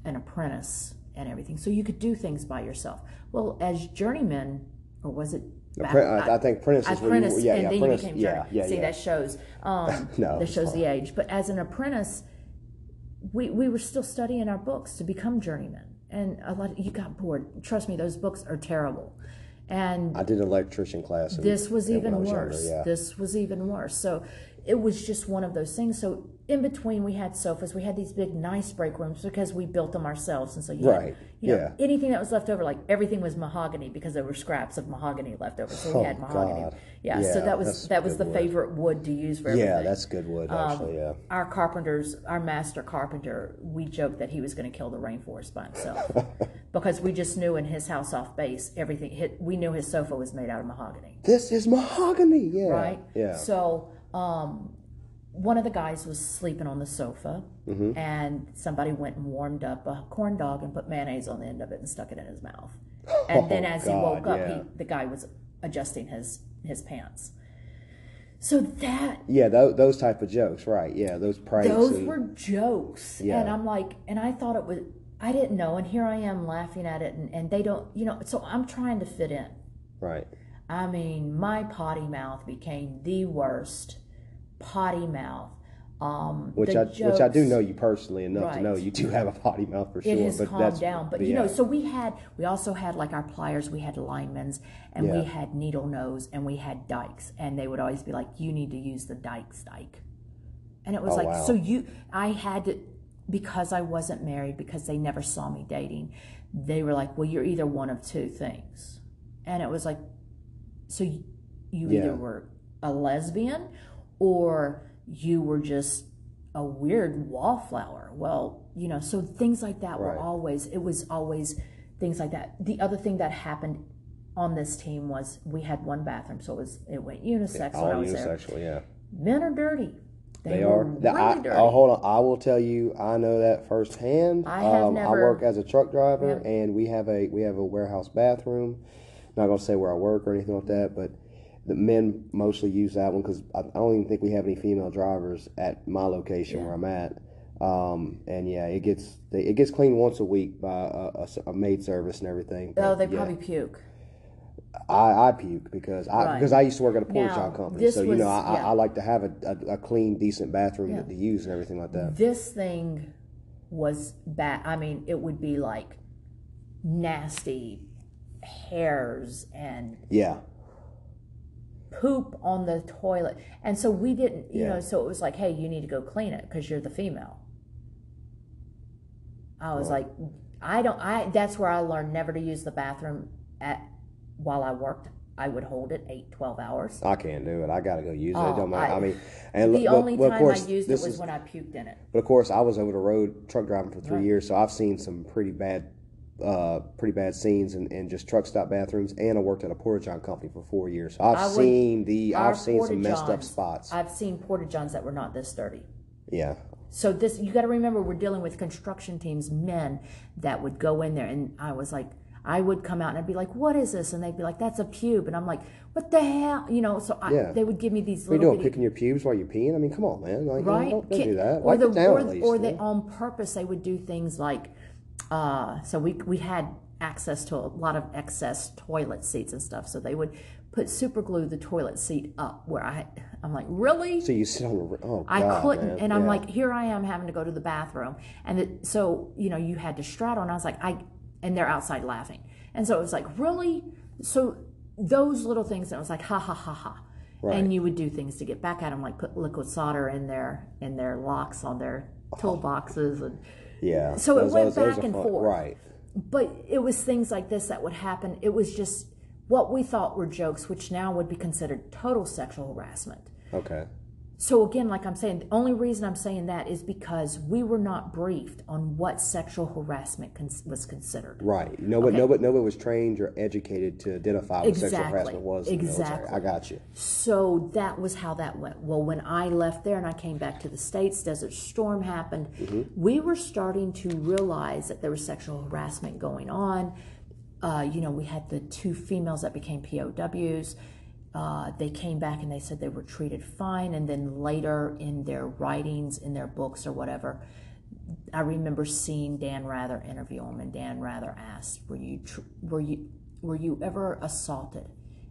an apprentice and everything. So you could do things by yourself. Well, as journeyman, or was it? back- I, I think apprentice is where you, apprentice, yeah, and yeah, then apprentice, you became yeah, journeyman. yeah, See, yeah. that shows um, No, that shows the age. But as an apprentice, we we were still studying our books to become journeymen, and a lot. of, you got bored. Trust me, those books are terrible. And I did an electrician class. this was even was younger, worse. yeah. This was even worse. So it was just one of those things. So in between, we had sofas. We had these big, nice break rooms because we built them ourselves. And so you had, Right. you know, Yeah. anything that was left over, like everything was mahogany because there were scraps of mahogany left over. So we Oh, had mahogany. God. Yeah, So that was that was the wood. favorite wood to use for everything. yeah, that's good wood actually. yeah. Our carpenters, our master carpenter, we joked that he was going to kill the rainforest by himself because we just knew in his house off base everything. Hit, we knew his sofa was made out of mahogany This is mahogany. Yeah. right? Yeah. So, um, one of the guys was sleeping on the sofa, Mm-hmm. and somebody went and warmed up a corn dog and put mayonnaise on the end of it and stuck it in his mouth. And then, Oh, as God, he woke up, yeah. he, the guy was adjusting his his pants. So that Yeah, those, those type of jokes, right? Yeah, those pranks. those and- were jokes, Yeah. and I'm like, and I thought it was. I didn't know, and here I am laughing at it, and, and they don't, you know. So I'm trying to fit in. right. I mean, my potty mouth became the worst potty mouth. Um, Which I which I do know you personally enough to know you do have a potty mouth for sure. It has but calmed down, but you know, so we had, we also had like our pliers, we had linemen's, and we had needle nose, and we had dikes, and they would always be like, "You need to use the dikes dike," and it was Oh, like, wow. so you, I had to, because I wasn't married, because they never saw me dating, they were like, "Well, you're either one of two things," and it was like, so you, you Yeah. either were a lesbian or you were just a weird wallflower. Well, you know, so things like that were Right. always, it was always things like that. The other thing that happened on this team was we had one bathroom, so it was it went unisex when I all was there. Yeah, Men are dirty. They, they are. really I, dirty. oh, hold on. I will tell you. I know that firsthand. I have um, I work as a truck driver, Yeah. and we have a we have a warehouse bathroom. Not gonna say where I work or anything like that, but the men mostly use that one because I, I don't even think we have any female drivers at my location where I'm at. Um, and yeah, it gets they, it gets cleaned once a week by a maid service and everything. oh, they yeah. probably puke. I, I puke because I Right. because I used to work at a porta john company, so you was- know I, yeah. I, I like to have a, a, a clean, decent bathroom Yeah. to, to use and everything like that. This thing was bad. I mean, it would be like nasty hairs and Yeah, poop on the toilet. And so we didn't, you Yeah. know, so it was like, hey, you need to go clean it because you're the female. I was like, I don't, I, that's where I learned never to use the bathroom at, while I worked. I would hold it eight, 12 hours. I can't do it. I gotta go use it. Oh, it don't matter. I, I- mean, and The only well, time course, I used it was is- when I puked in it. But of course, I was over the road truck driving for three Right. years, so I've seen some pretty bad, uh, pretty bad scenes and, in just truck stop bathrooms. And I worked at a porta john company for four years, so I've I would- seen the, Our I've seen some messed up porta-johns, spots. I've seen porta johns that were not this dirty. yeah, So this, you got to remember, we're dealing with construction teams, men that would go in there, and I was like, I would come out and I'd be like, "What is this?" And they'd be like, "That's a pube," and I'm like, "What the hell?" You know. So I, Yeah. they would give me these What are you little doing? bitty- Picking your pubes while you're peeing? I mean, come on, man. Like, right? Don't, don't Ki- do that. Or Wipe the it down or, at least. or you they know? on purpose they would do things like, uh, so we we had access to a lot of excess toilet seats and stuff. So they would put super glue the toilet seat up where I I'm like really. So you sit on the. Oh, I couldn't, man. and I'm Yeah. like, here I am having to go to the bathroom, and it, so you know, you had to straddle, and I was like, I, and they're outside laughing, and so it was like, really, so those little things, that was like, ha ha ha ha, Right. and you would do things to get back at them, like put liquid solder in their in their locks on their toolboxes, and Yeah. So it went those- those back are and fun. forth. Right. but it was things like this that would happen. It was just what we thought were jokes, which now would be considered total sexual harassment. Okay. So again, like I'm saying, the only reason I'm saying that is because we were not briefed on what sexual harassment cons- was considered. Right. Nobody, Okay. nobody, nobody was trained or educated to identify what sexual harassment was. In the military. Exactly. I got you. So that was how that went. Well, when I left there and I came back to the States, Desert Storm happened. We were starting to realize that there was sexual harassment going on. Uh, you know, we had the two females that became POWs. Uh, they came back and they said they were treated fine. And then later in their writings, in their books or whatever, I remember seeing Dan Rather interview him, and Dan Rather asked, "Were you tr- were you were you ever assaulted?"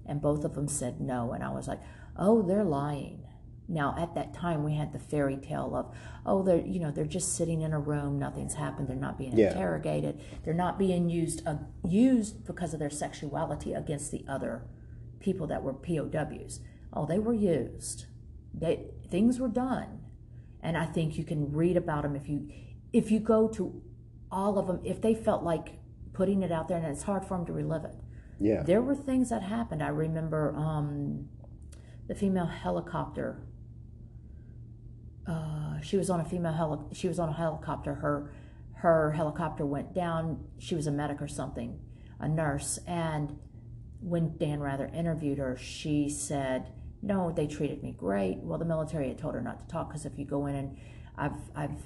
And both of them said no, and I was like, "Oh, they're lying." Now, at that time, we had the fairy tale of, "Oh, they're you know they're just sitting in a room, nothing's happened, they're not being Yeah. interrogated, they're not being used uh, used because of their sexuality against the other people that were POWs. Oh, they were used. They things were done." and I think you can read about them if you if you go to all of them if they felt like putting it out there and it's hard for them to relive it. Yeah. There were things that happened. I remember um, the female helicopter. Uh, she was on a female heli- She was on a helicopter. Her her helicopter went down. She was a medic or something, a nurse. And when Dan Rather interviewed her, she said, "No, they treated me great." Well, the military had told her not to talk because if you go in and I've I've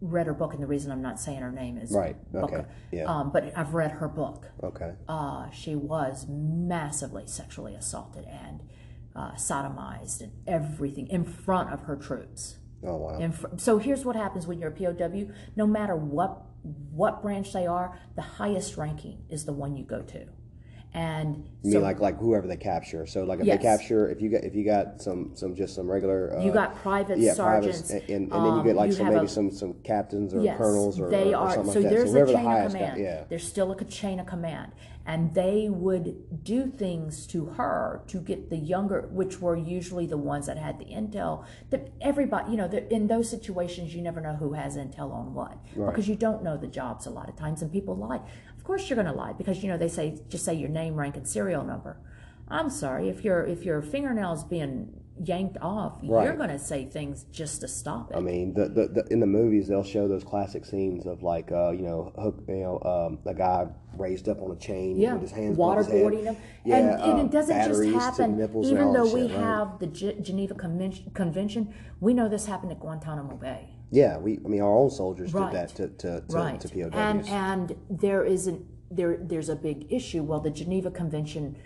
read her book, and the reason I'm not saying her name is Right. Booker. Okay. Yeah. Um, but I've read her book Okay. uh, she was massively sexually assaulted and uh, sodomized and everything in front of her troops. Oh wow. In fr- so here's what happens when you're a POW. No matter what what branch they are, the highest ranking is the one you go to. And You so mean like like whoever they capture? So like if Yes. they capture, if you got if you got some some just some regular. Uh, you got private yeah, sergeants, privates, and, and then you um, get like you some maybe a- some some captains or yes, colonels or, they or, or something so like that. there's so whoever a the chain of highest command. yeah. There's still a chain of command, and they would do things to her to get the younger, which were usually the ones that had the intel. That everybody, you know, that in those situations, you never know who has intel on what because you don't know the jobs a lot of times, and people lie. Course, you're going to lie because you know they say just say your name, rank, and serial number. I'm sorry if your if your fingernail's being yanked off, you're going to say things just to stop it. I mean, the, the, the in the movies they'll show those classic scenes of like uh, you know hook you know um, a guy raised up on a chain yeah, with his hands waterboarding them, Yeah, and, and uh, it doesn't just happen. Even though we shit, right? have the G- Geneva Convention, Convention, we know this happened at Guantanamo Bay, Yeah, we I mean our own soldiers Right. did that to to, to, right? to POWs. And and there isn't there there's a big issue. Well, the Geneva Convention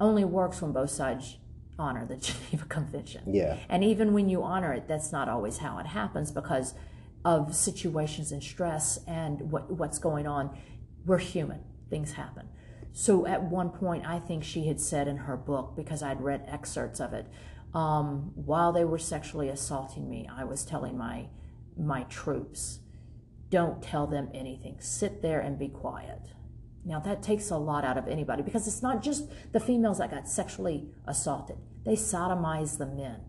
only works when both sides honor the Geneva Convention. Yeah. And even when you honor it, that's not always how it happens because of situations and stress and what what's going on. We're human. Things happen. So at one point, I think she had said in her book, because I'd read excerpts of it, um, while they were sexually assaulting me, I was telling my my troops, don't tell them anything. Sit there and be quiet. Now that takes a lot out of anybody because it's not just the females that got sexually assaulted. They sodomized the men.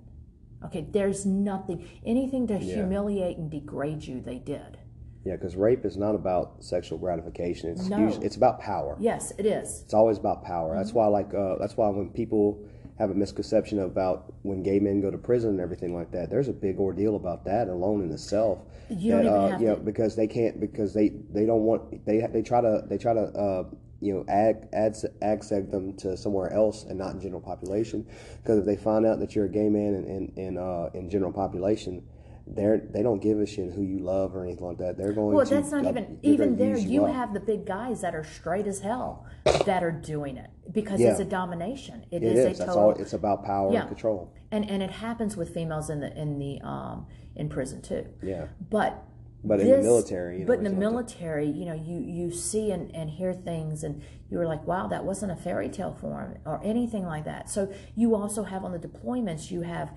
Okay, there's nothing, anything to humiliate and degrade you, they did. yeah, because rape is not about sexual gratification. It's No. usually, it's about power. Yes, it is. It's always about power. That's Mm-hmm. why, like, uh, that's why when people have a misconception about when gay men go to prison and everything like that, there's a big ordeal about that alone in itself. You don't even uh, you know, because they can't because they they don't want they they try to they try to uh, you know ag ag ag seg them to somewhere else and not in general population because if they find out that you're a gay man in in in, uh, in general population. They're they don't give a shit who you love or anything like that. They're going Well, to that's not uh, even even there. use You have the big guys that are straight as hell that are doing it because Yeah. it's a domination. it is, is. a That's total all. It's about power Yeah. and control. and and it happens with females in the in the um in prison too. Yeah. But But in the military, you know, but in the it's not the- military, you know, you you see and, and hear things, and you were like, wow, that wasn't a fairy tale form or anything like that. So you also have on the deployments, you have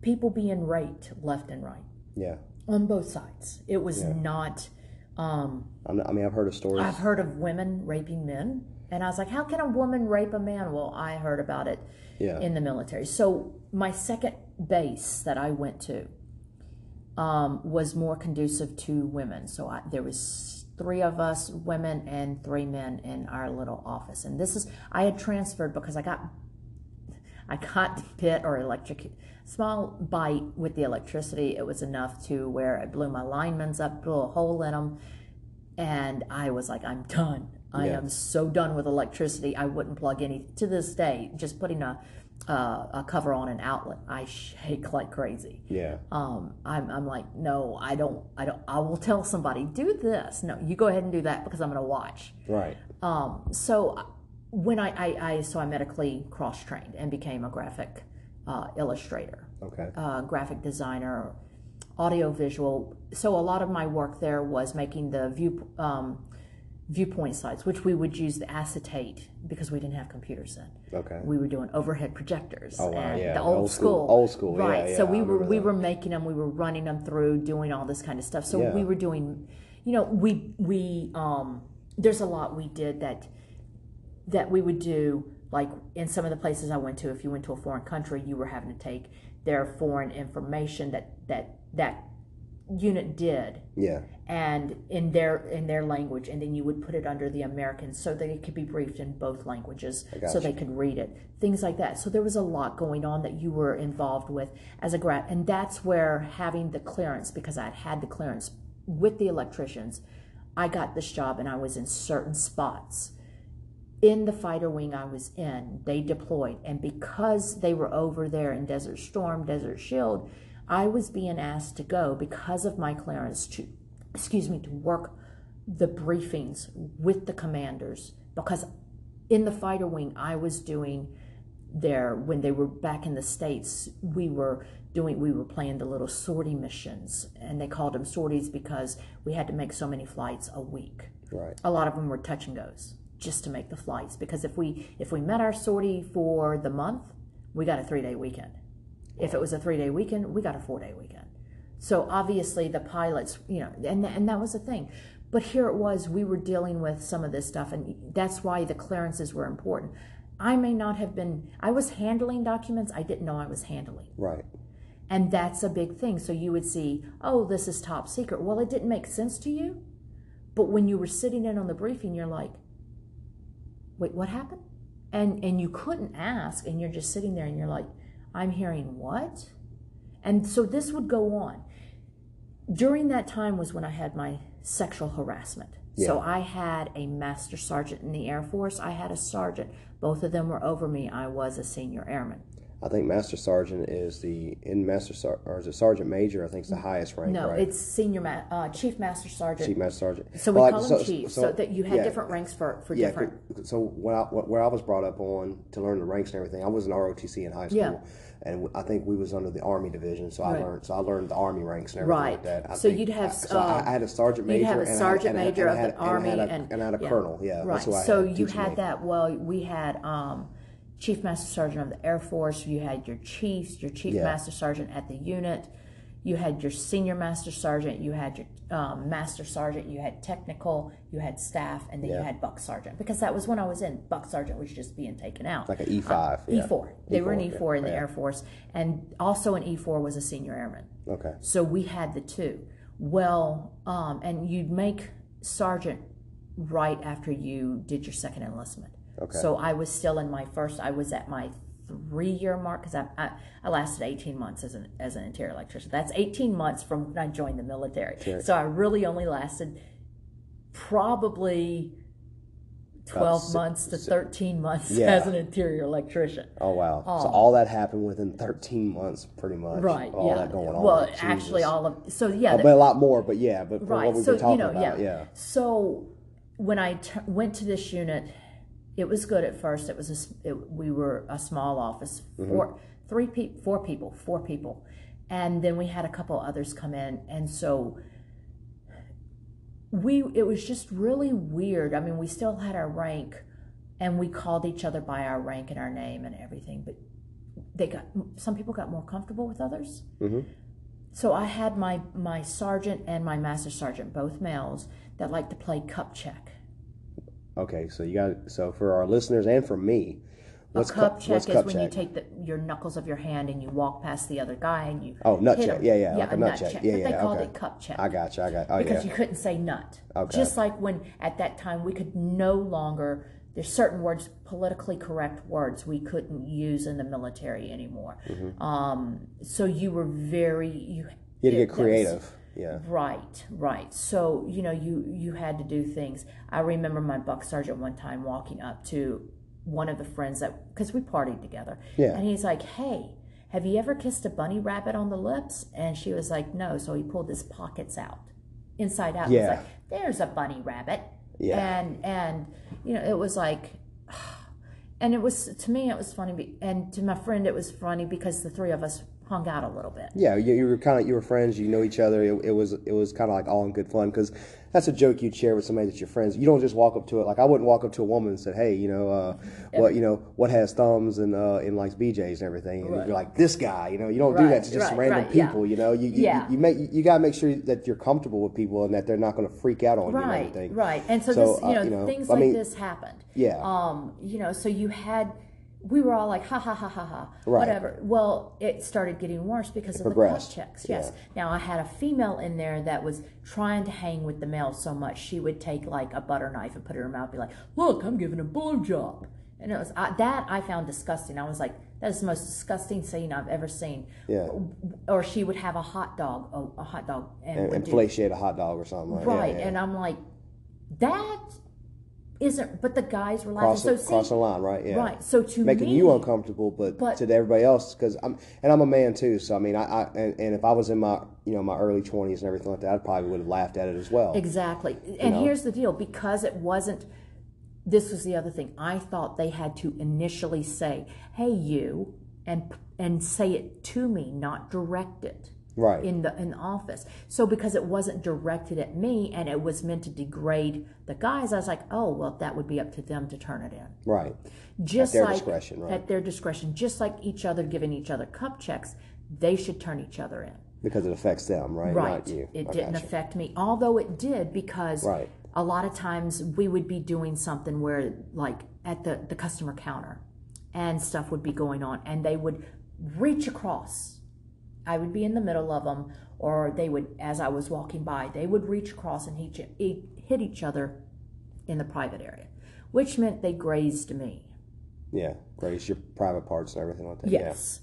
people being raped left and right Yeah. on both sides. It was Yeah. not. Um, I mean, I've heard of stories. I've heard of women raping men, and I was like, how can a woman rape a man? Well, I heard about it yeah. in the military. So my second base that I went to um, was more conducive to women. So I, there was three of us women and three men in our little office. And this is I had transferred because I got I got bit or electric small bite with the electricity. It was enough to where it blew my linemen's up, blew a hole in them, and I was like, I'm done. I Yeah. am so done with electricity. I wouldn't plug any to this day. Just putting a uh, a cover on an outlet, I shake like crazy. yeah. Um, I'm, I'm like, no, I don't, I don't. I will tell somebody do this. No, you go ahead and do that because I'm going to watch. Right. Um, so when I, I, I so I medically cross trained and became a graphic uh, illustrator, Okay. uh, graphic designer, audio visual. So a lot of my work there was making the view um, viewpoint sites, which we would use the acetate because we didn't have computers then. Okay. We were doing overhead projectors Oh, wow, and yeah, the old, old school, school- old school, right? yeah, so I we were we that. were making them, we were running them through, doing all this kind of stuff. So Yeah. we were doing, you know, we we um, there's a lot we did that that we would do like in some of the places I went to if you went to a foreign country you were having to take their foreign information that that that unit did Yeah. and in their in their language and then you would put it under the American so that it could be briefed in both languages so gotcha. they could read it things like that so there was a lot going on that you were involved with as a grad and that's where having the clearance because I'd had the clearance with the electricians I got this job and I was in certain spots in the fighter wing I was in, they deployed. And because they were over there in Desert Storm, Desert Shield, I was being asked to go because of my clearance to, excuse me, to work the briefings with the commanders. Because in the fighter wing, I was doing there when they were back in the States, we were doing, we were playing the little sortie missions. And they called them sorties because we had to make so many flights a week Right. a lot of them were touch and goes just to make the flights because if we if we met our sortie for the month we got a three day weekend if it was a three day weekend we got a four day weekend so obviously the pilots you know and, and that was the thing but here it was we were dealing with some of this stuff and that's why the clearances were important i may not have been i was handling documents i didn't know i was handling Right. and that's a big thing. So you would see, oh, this is top secret. Well, it didn't make sense to you. But when you were sitting in on the briefing, you're like, wait, what happened? And and you couldn't ask, and you're just sitting there and you're like, I'm hearing what? And so this would go on. During that time was when I had my sexual harassment. So I had a master sergeant in the Air Force. I had a sergeant. Both of them were over me. I was a senior airman. I think Master Sergeant is the in Master Ser- or is it Sergeant Major? I think it's the highest rank. No, right? it's senior ma- uh, chief master sergeant. Chief Master Sergeant. So we Well, call I- them chiefs, so, that you had yeah, different ranks for, for Yeah. different. So when I, where I was brought up on to learn the ranks and everything, I was in ROTC in high school, Yeah. and I think we was under the Army division. So I learned. So I learned the Army ranks and everything Right. like that. I So you'd have, I- So uh, I had a sergeant major, you'd have a and I had- sergeant major of the and I Army had a- and- and I had a yeah. colonel. Yeah. Right. That's who I so you had me. that. Well, we had um, chief master sergeant of the Air Force. You had your chiefs, your chief Yeah. master sergeant at the unit. You had your senior master sergeant. You had your um, master sergeant. You had technical. You had staff, and then you had buck sergeant because that was when I was in. Buck sergeant was just being taken out. Like an E five. yeah. E4. They were in E4, E4 in the yeah. Air Force, and also an E4 was a senior airman. Okay. So we had the two. Well, um, and you'd make sergeant right after you did your second enlistment. Okay. So I was still in my first. I was at my three year mark because I, I I lasted eighteen months as an as an interior electrician. That's eighteen months from when I joined the military. Sure. So I really only lasted probably 12 si- months to 13 months Yeah. as an interior electrician. Oh wow! So um, all that happened within 13 months, pretty much. Right. All yeah. that going on. Well, Jesus. actually, all of so yeah. Oh, but a lot more. But yeah, but right. what we've so been talking you know, about, yeah. yeah. So when I t- went to this unit, it was good at first. It was a, it, we were a small office, Mm-hmm. four, three people, four people, four people, and then we had a couple others come in, and so we it was just really weird. I mean, we still had our rank, and we called each other by our rank and our name and everything, but they got some people got more comfortable with others. Mhm. So I had my my sergeant and my master sergeant, both males, that like to play cup check. Okay, so you got so for our listeners and for me, what's a cup cu- check what's is cup when check? you take the, your knuckles of your hand and you walk past the other guy and you Oh, nut check. him. Yeah, yeah, like a a nut nut check. check. Yeah, but they yeah, called okay. it cup check. I got you. I got. Oh because yeah. you couldn't say nut. Okay. Just like when at that time we could no longer there's certain words politically correct words we couldn't use in the military anymore. Mm-hmm. Um, so you were very you. You had to it- get creative. Yeah. Right, right. So you know, you you had to do things. I remember my buck sergeant one time walking up to one of the friends that because we partied together, Yeah. and he's like, "Hey, have you ever kissed a bunny rabbit on the lips?" And she was like, "No." So he pulled his pockets out, inside out. Yeah. He's like, "There's a bunny rabbit." Yeah. And and you know, it was like. And it was to me, it was funny, and to my friend, it was funny because the three of us hung out a little bit. Yeah, you, you were kind of you were friends. You know each other. It, it was it was kind of like all in good fun because that's a joke you'd share with somebody that's your friends. You don't just walk up to it like I wouldn't walk up to a woman and say, "Hey, you know, uh, what you know what has thumbs and uh, and likes BJ's and everything." And you're like this guy. You know, you don't do that to just right, random right, yeah. people. You know, you you, Yeah. you, you make you, gotta make sure that you're comfortable with people and that they're not going to freak out on you and anything." right right and so, So, this you uh, know, you know, things I like mean- this happened Yeah. um you know so you had we were all like ha ha ha ha ha Right. whatever well it started getting worse because of progressed. the cup checks yes now i had a female in there that was trying to hang with the male so much she would take like a butter knife and put it in her mouth and be like look i'm giving a blowjob and it was I, that i found disgusting i was like that is the most disgusting scene i've ever seen Yeah. or she would have a hot dog a, a hot dog and, And, would and do- a hot dog or something. Like, that. right Yeah, yeah. and i'm like that isn't but the guys were laughing Cross, so the, cross the line, right? Yeah. right so to me. making me you uncomfortable, but, But- to everybody else, because I'm and I'm a man too. So I mean, I, I and, and if I was in my you know my early 20s and everything like that, I probably would have laughed at it as well. exactly and know? here's the deal because it wasn't this was the other thing i thought they had to initially say hey you and and say it to me not direct it Right. in the in the office. So because it wasn't directed at me and it was meant to degrade the guys, I was like, oh well, that would be up to them to turn it in. right. just their like discretion, right. at their discretion, just like each other giving each other cup checks, they should turn each other in. Because it affects them, right? Right. Not you. It I didn't gotcha. affect me, although it did because Right. a lot of times we would be doing something where, like at the the customer counter, and stuff would be going on, and they would reach across. I would be in the middle of them, or they would, as I was walking by, they would reach across and hit, each- hit each other in the private area, which meant they grazed me. Yeah. Grace your private parts and everything like that. Yes.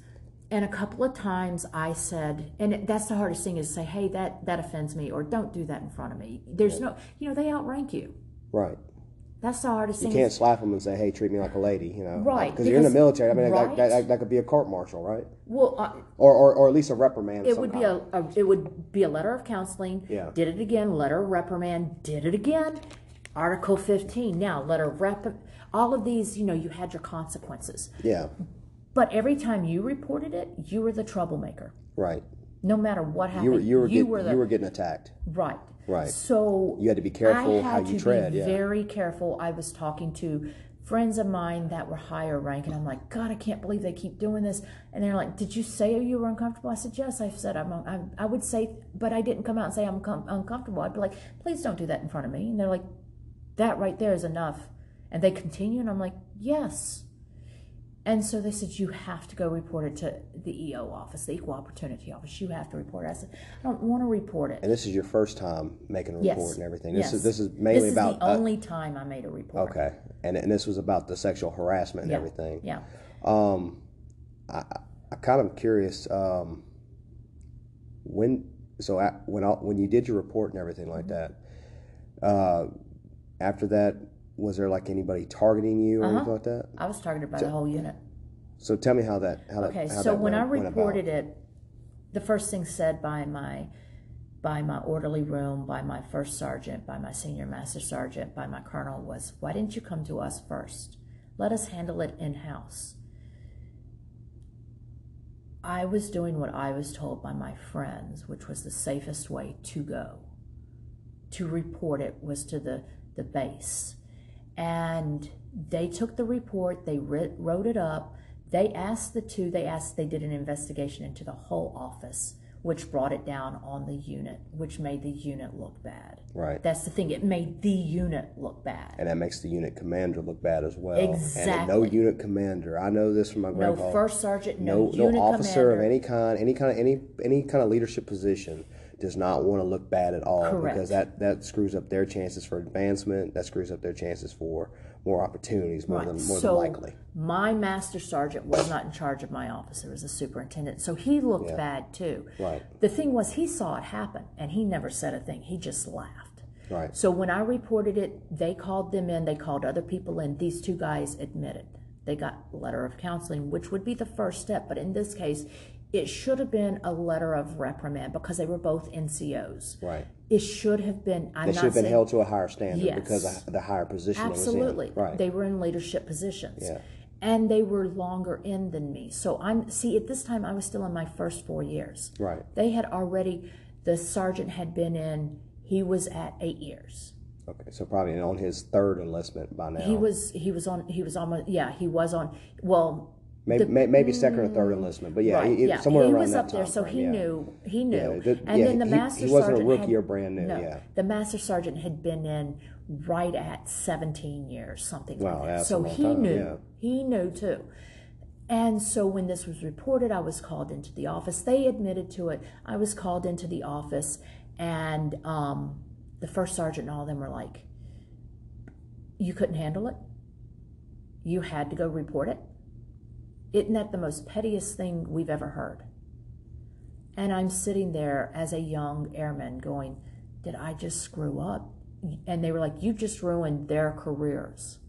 And a couple of times I said, and that's the hardest thing is to say, hey, that, that offends me, or don't do that in front of me. There's no, you know, they outrank you. Right. That's the hardest You thing. You can't slap them and say, "Hey, treat me like a lady," you know? Right, Because you're in the military. I mean, that, right. that, that, that could be a court martial, right? well, uh, Or, or, or at least a reprimand. it would be a, a, it would be a letter of counseling. Yeah. Did it again. Letter of reprimand. Did it again. Article 15. Now, letter of rep. All of these, you know, you had your consequences. Yeah. But every time you reported it, you were the troublemaker. Right. No matter what happened, You were you were, get, were the you were getting attacked. Right. Right. So You had to be careful I how had you to tread, Be yeah. Very careful. I was talking to friends of mine that were higher rank, and I'm like, God, I can't believe they keep doing this. And they're like, Did you say you were uncomfortable? I said, Yes. I said I'm. I'm I would say, but I didn't come out and say I'm com- uncomfortable. I'd be like, Please don't do that in front of me. And they're like, That right there is enough. And they continue, and I'm like, Yes. And so they said, You have to go report it to the EO office, the Equal Opportunity Office. You have to report it. I said, I don't want to report it. And this is your first time making a report Yes. and everything. This yes. is this is mainly this is about the uh, only time I made a report. okay, and and this was about the sexual harassment and Yeah. everything. Yeah. Um, I I, I kind of curious. Um, when so at, when I, when you did your report and everything like that, uh, after that, was there like anybody targeting you or Uh-huh. anything like that? I was targeted by the whole unit. So tell me how that how Okay, that how so that when I went- about. reported it, the first thing said by my by my orderly room, by my first sergeant, by my senior master sergeant, by my colonel was, "Why didn't you come to us first? Let us handle it in house." I was doing what I was told by my friends, which was the safest way to go. To report it was to the the base, and they took the report. They wrote it up. They asked the two. They asked. They did an investigation into the whole office, which brought it down on the unit, which made the unit look bad. Right. That's the thing. It made the unit look bad. and that makes the unit commander look bad as well. And no unit commander. I know this from my grandpa. No first sergeant. No, no, no officer commander. of any kind, any kind of any any kind of leadership position does not want to look bad at all Correct. because that that screws up their chances for advancement. That screws up their chances for more opportunities, more Right. than more so than likely. my master sergeant was not in charge of my office. It was a superintendent. So he looked Yeah. bad too. Right. The thing was, he saw it happen and he never said a thing. He just laughed. Right. So when I reported it, they called them in. They called other people in. These two guys admitted. They got a letter of counseling, which would be the first step. But in this case, it should have been a letter of reprimand because they were both NCOs. Right. It should have been. I'm They should have been saying, held to a higher standard Yes. because of the higher position Absolutely. Right. They were in leadership positions. Yeah. And they were longer in than me. So I'm see at this time I was still in my first four years. right. They had already the sergeant had been in he was at eight years. Okay. So probably on his third enlistment by now. He was he was on he was almost yeah, he was on well maybe, may- maybe second or third enlistment, but yeah, right, he, yeah. somewhere he around was up there, so frame, he yeah. knew he knew. Yeah, that- and then the he- master he wasn't a rookie had- or brand new, No, yeah. the master sergeant had been in right at seventeen years, something Wow, like that. So he time, knew. He knew too. And so when this was reported, I was called into the office. They admitted to it. I was called into the office, and um, the first sergeant and all of them were like, "You couldn't handle it. You had to go report it." Isn't that the most pettiest thing we've ever heard? And I'm sitting there as a young airman going, Did I just screw up? And they were like, You just ruined their careers.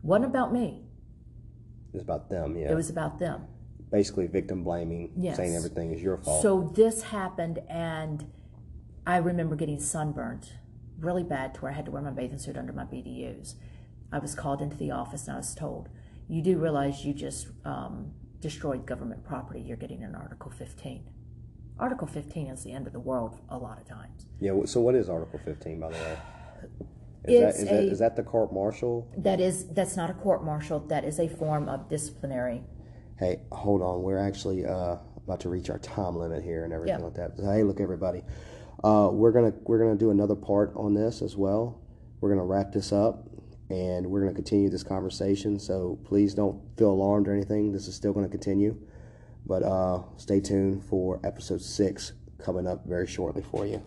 Wasn't about me, It's about them, yeah. it was about them. Basically, victim blaming, Yes. saying everything is your fault. So this happened, and I remember getting sunburnt really bad to where I had to wear my bathing suit under my BDUs. I was called into the office and I was told, You do realize you just um, destroyed government property. You're getting an Article 15. Article 15 is the end of the world a lot of times. yeah. So what is Article 15, by the way? Is It's that is, that a- is that the court martial? That is that's not a court martial. That is a form of disciplinary. Hey, hold on. We're actually uh, about to reach our time limit here and everything Yeah. like that. So, hey, look, everybody. Uh, we're gonna we're gonna do another part on this as well. We're gonna wrap this up, and we're gonna continue this conversation. So please don't feel alarmed or anything. This is still gonna continue, but uh, stay tuned for episode six coming up very shortly for you.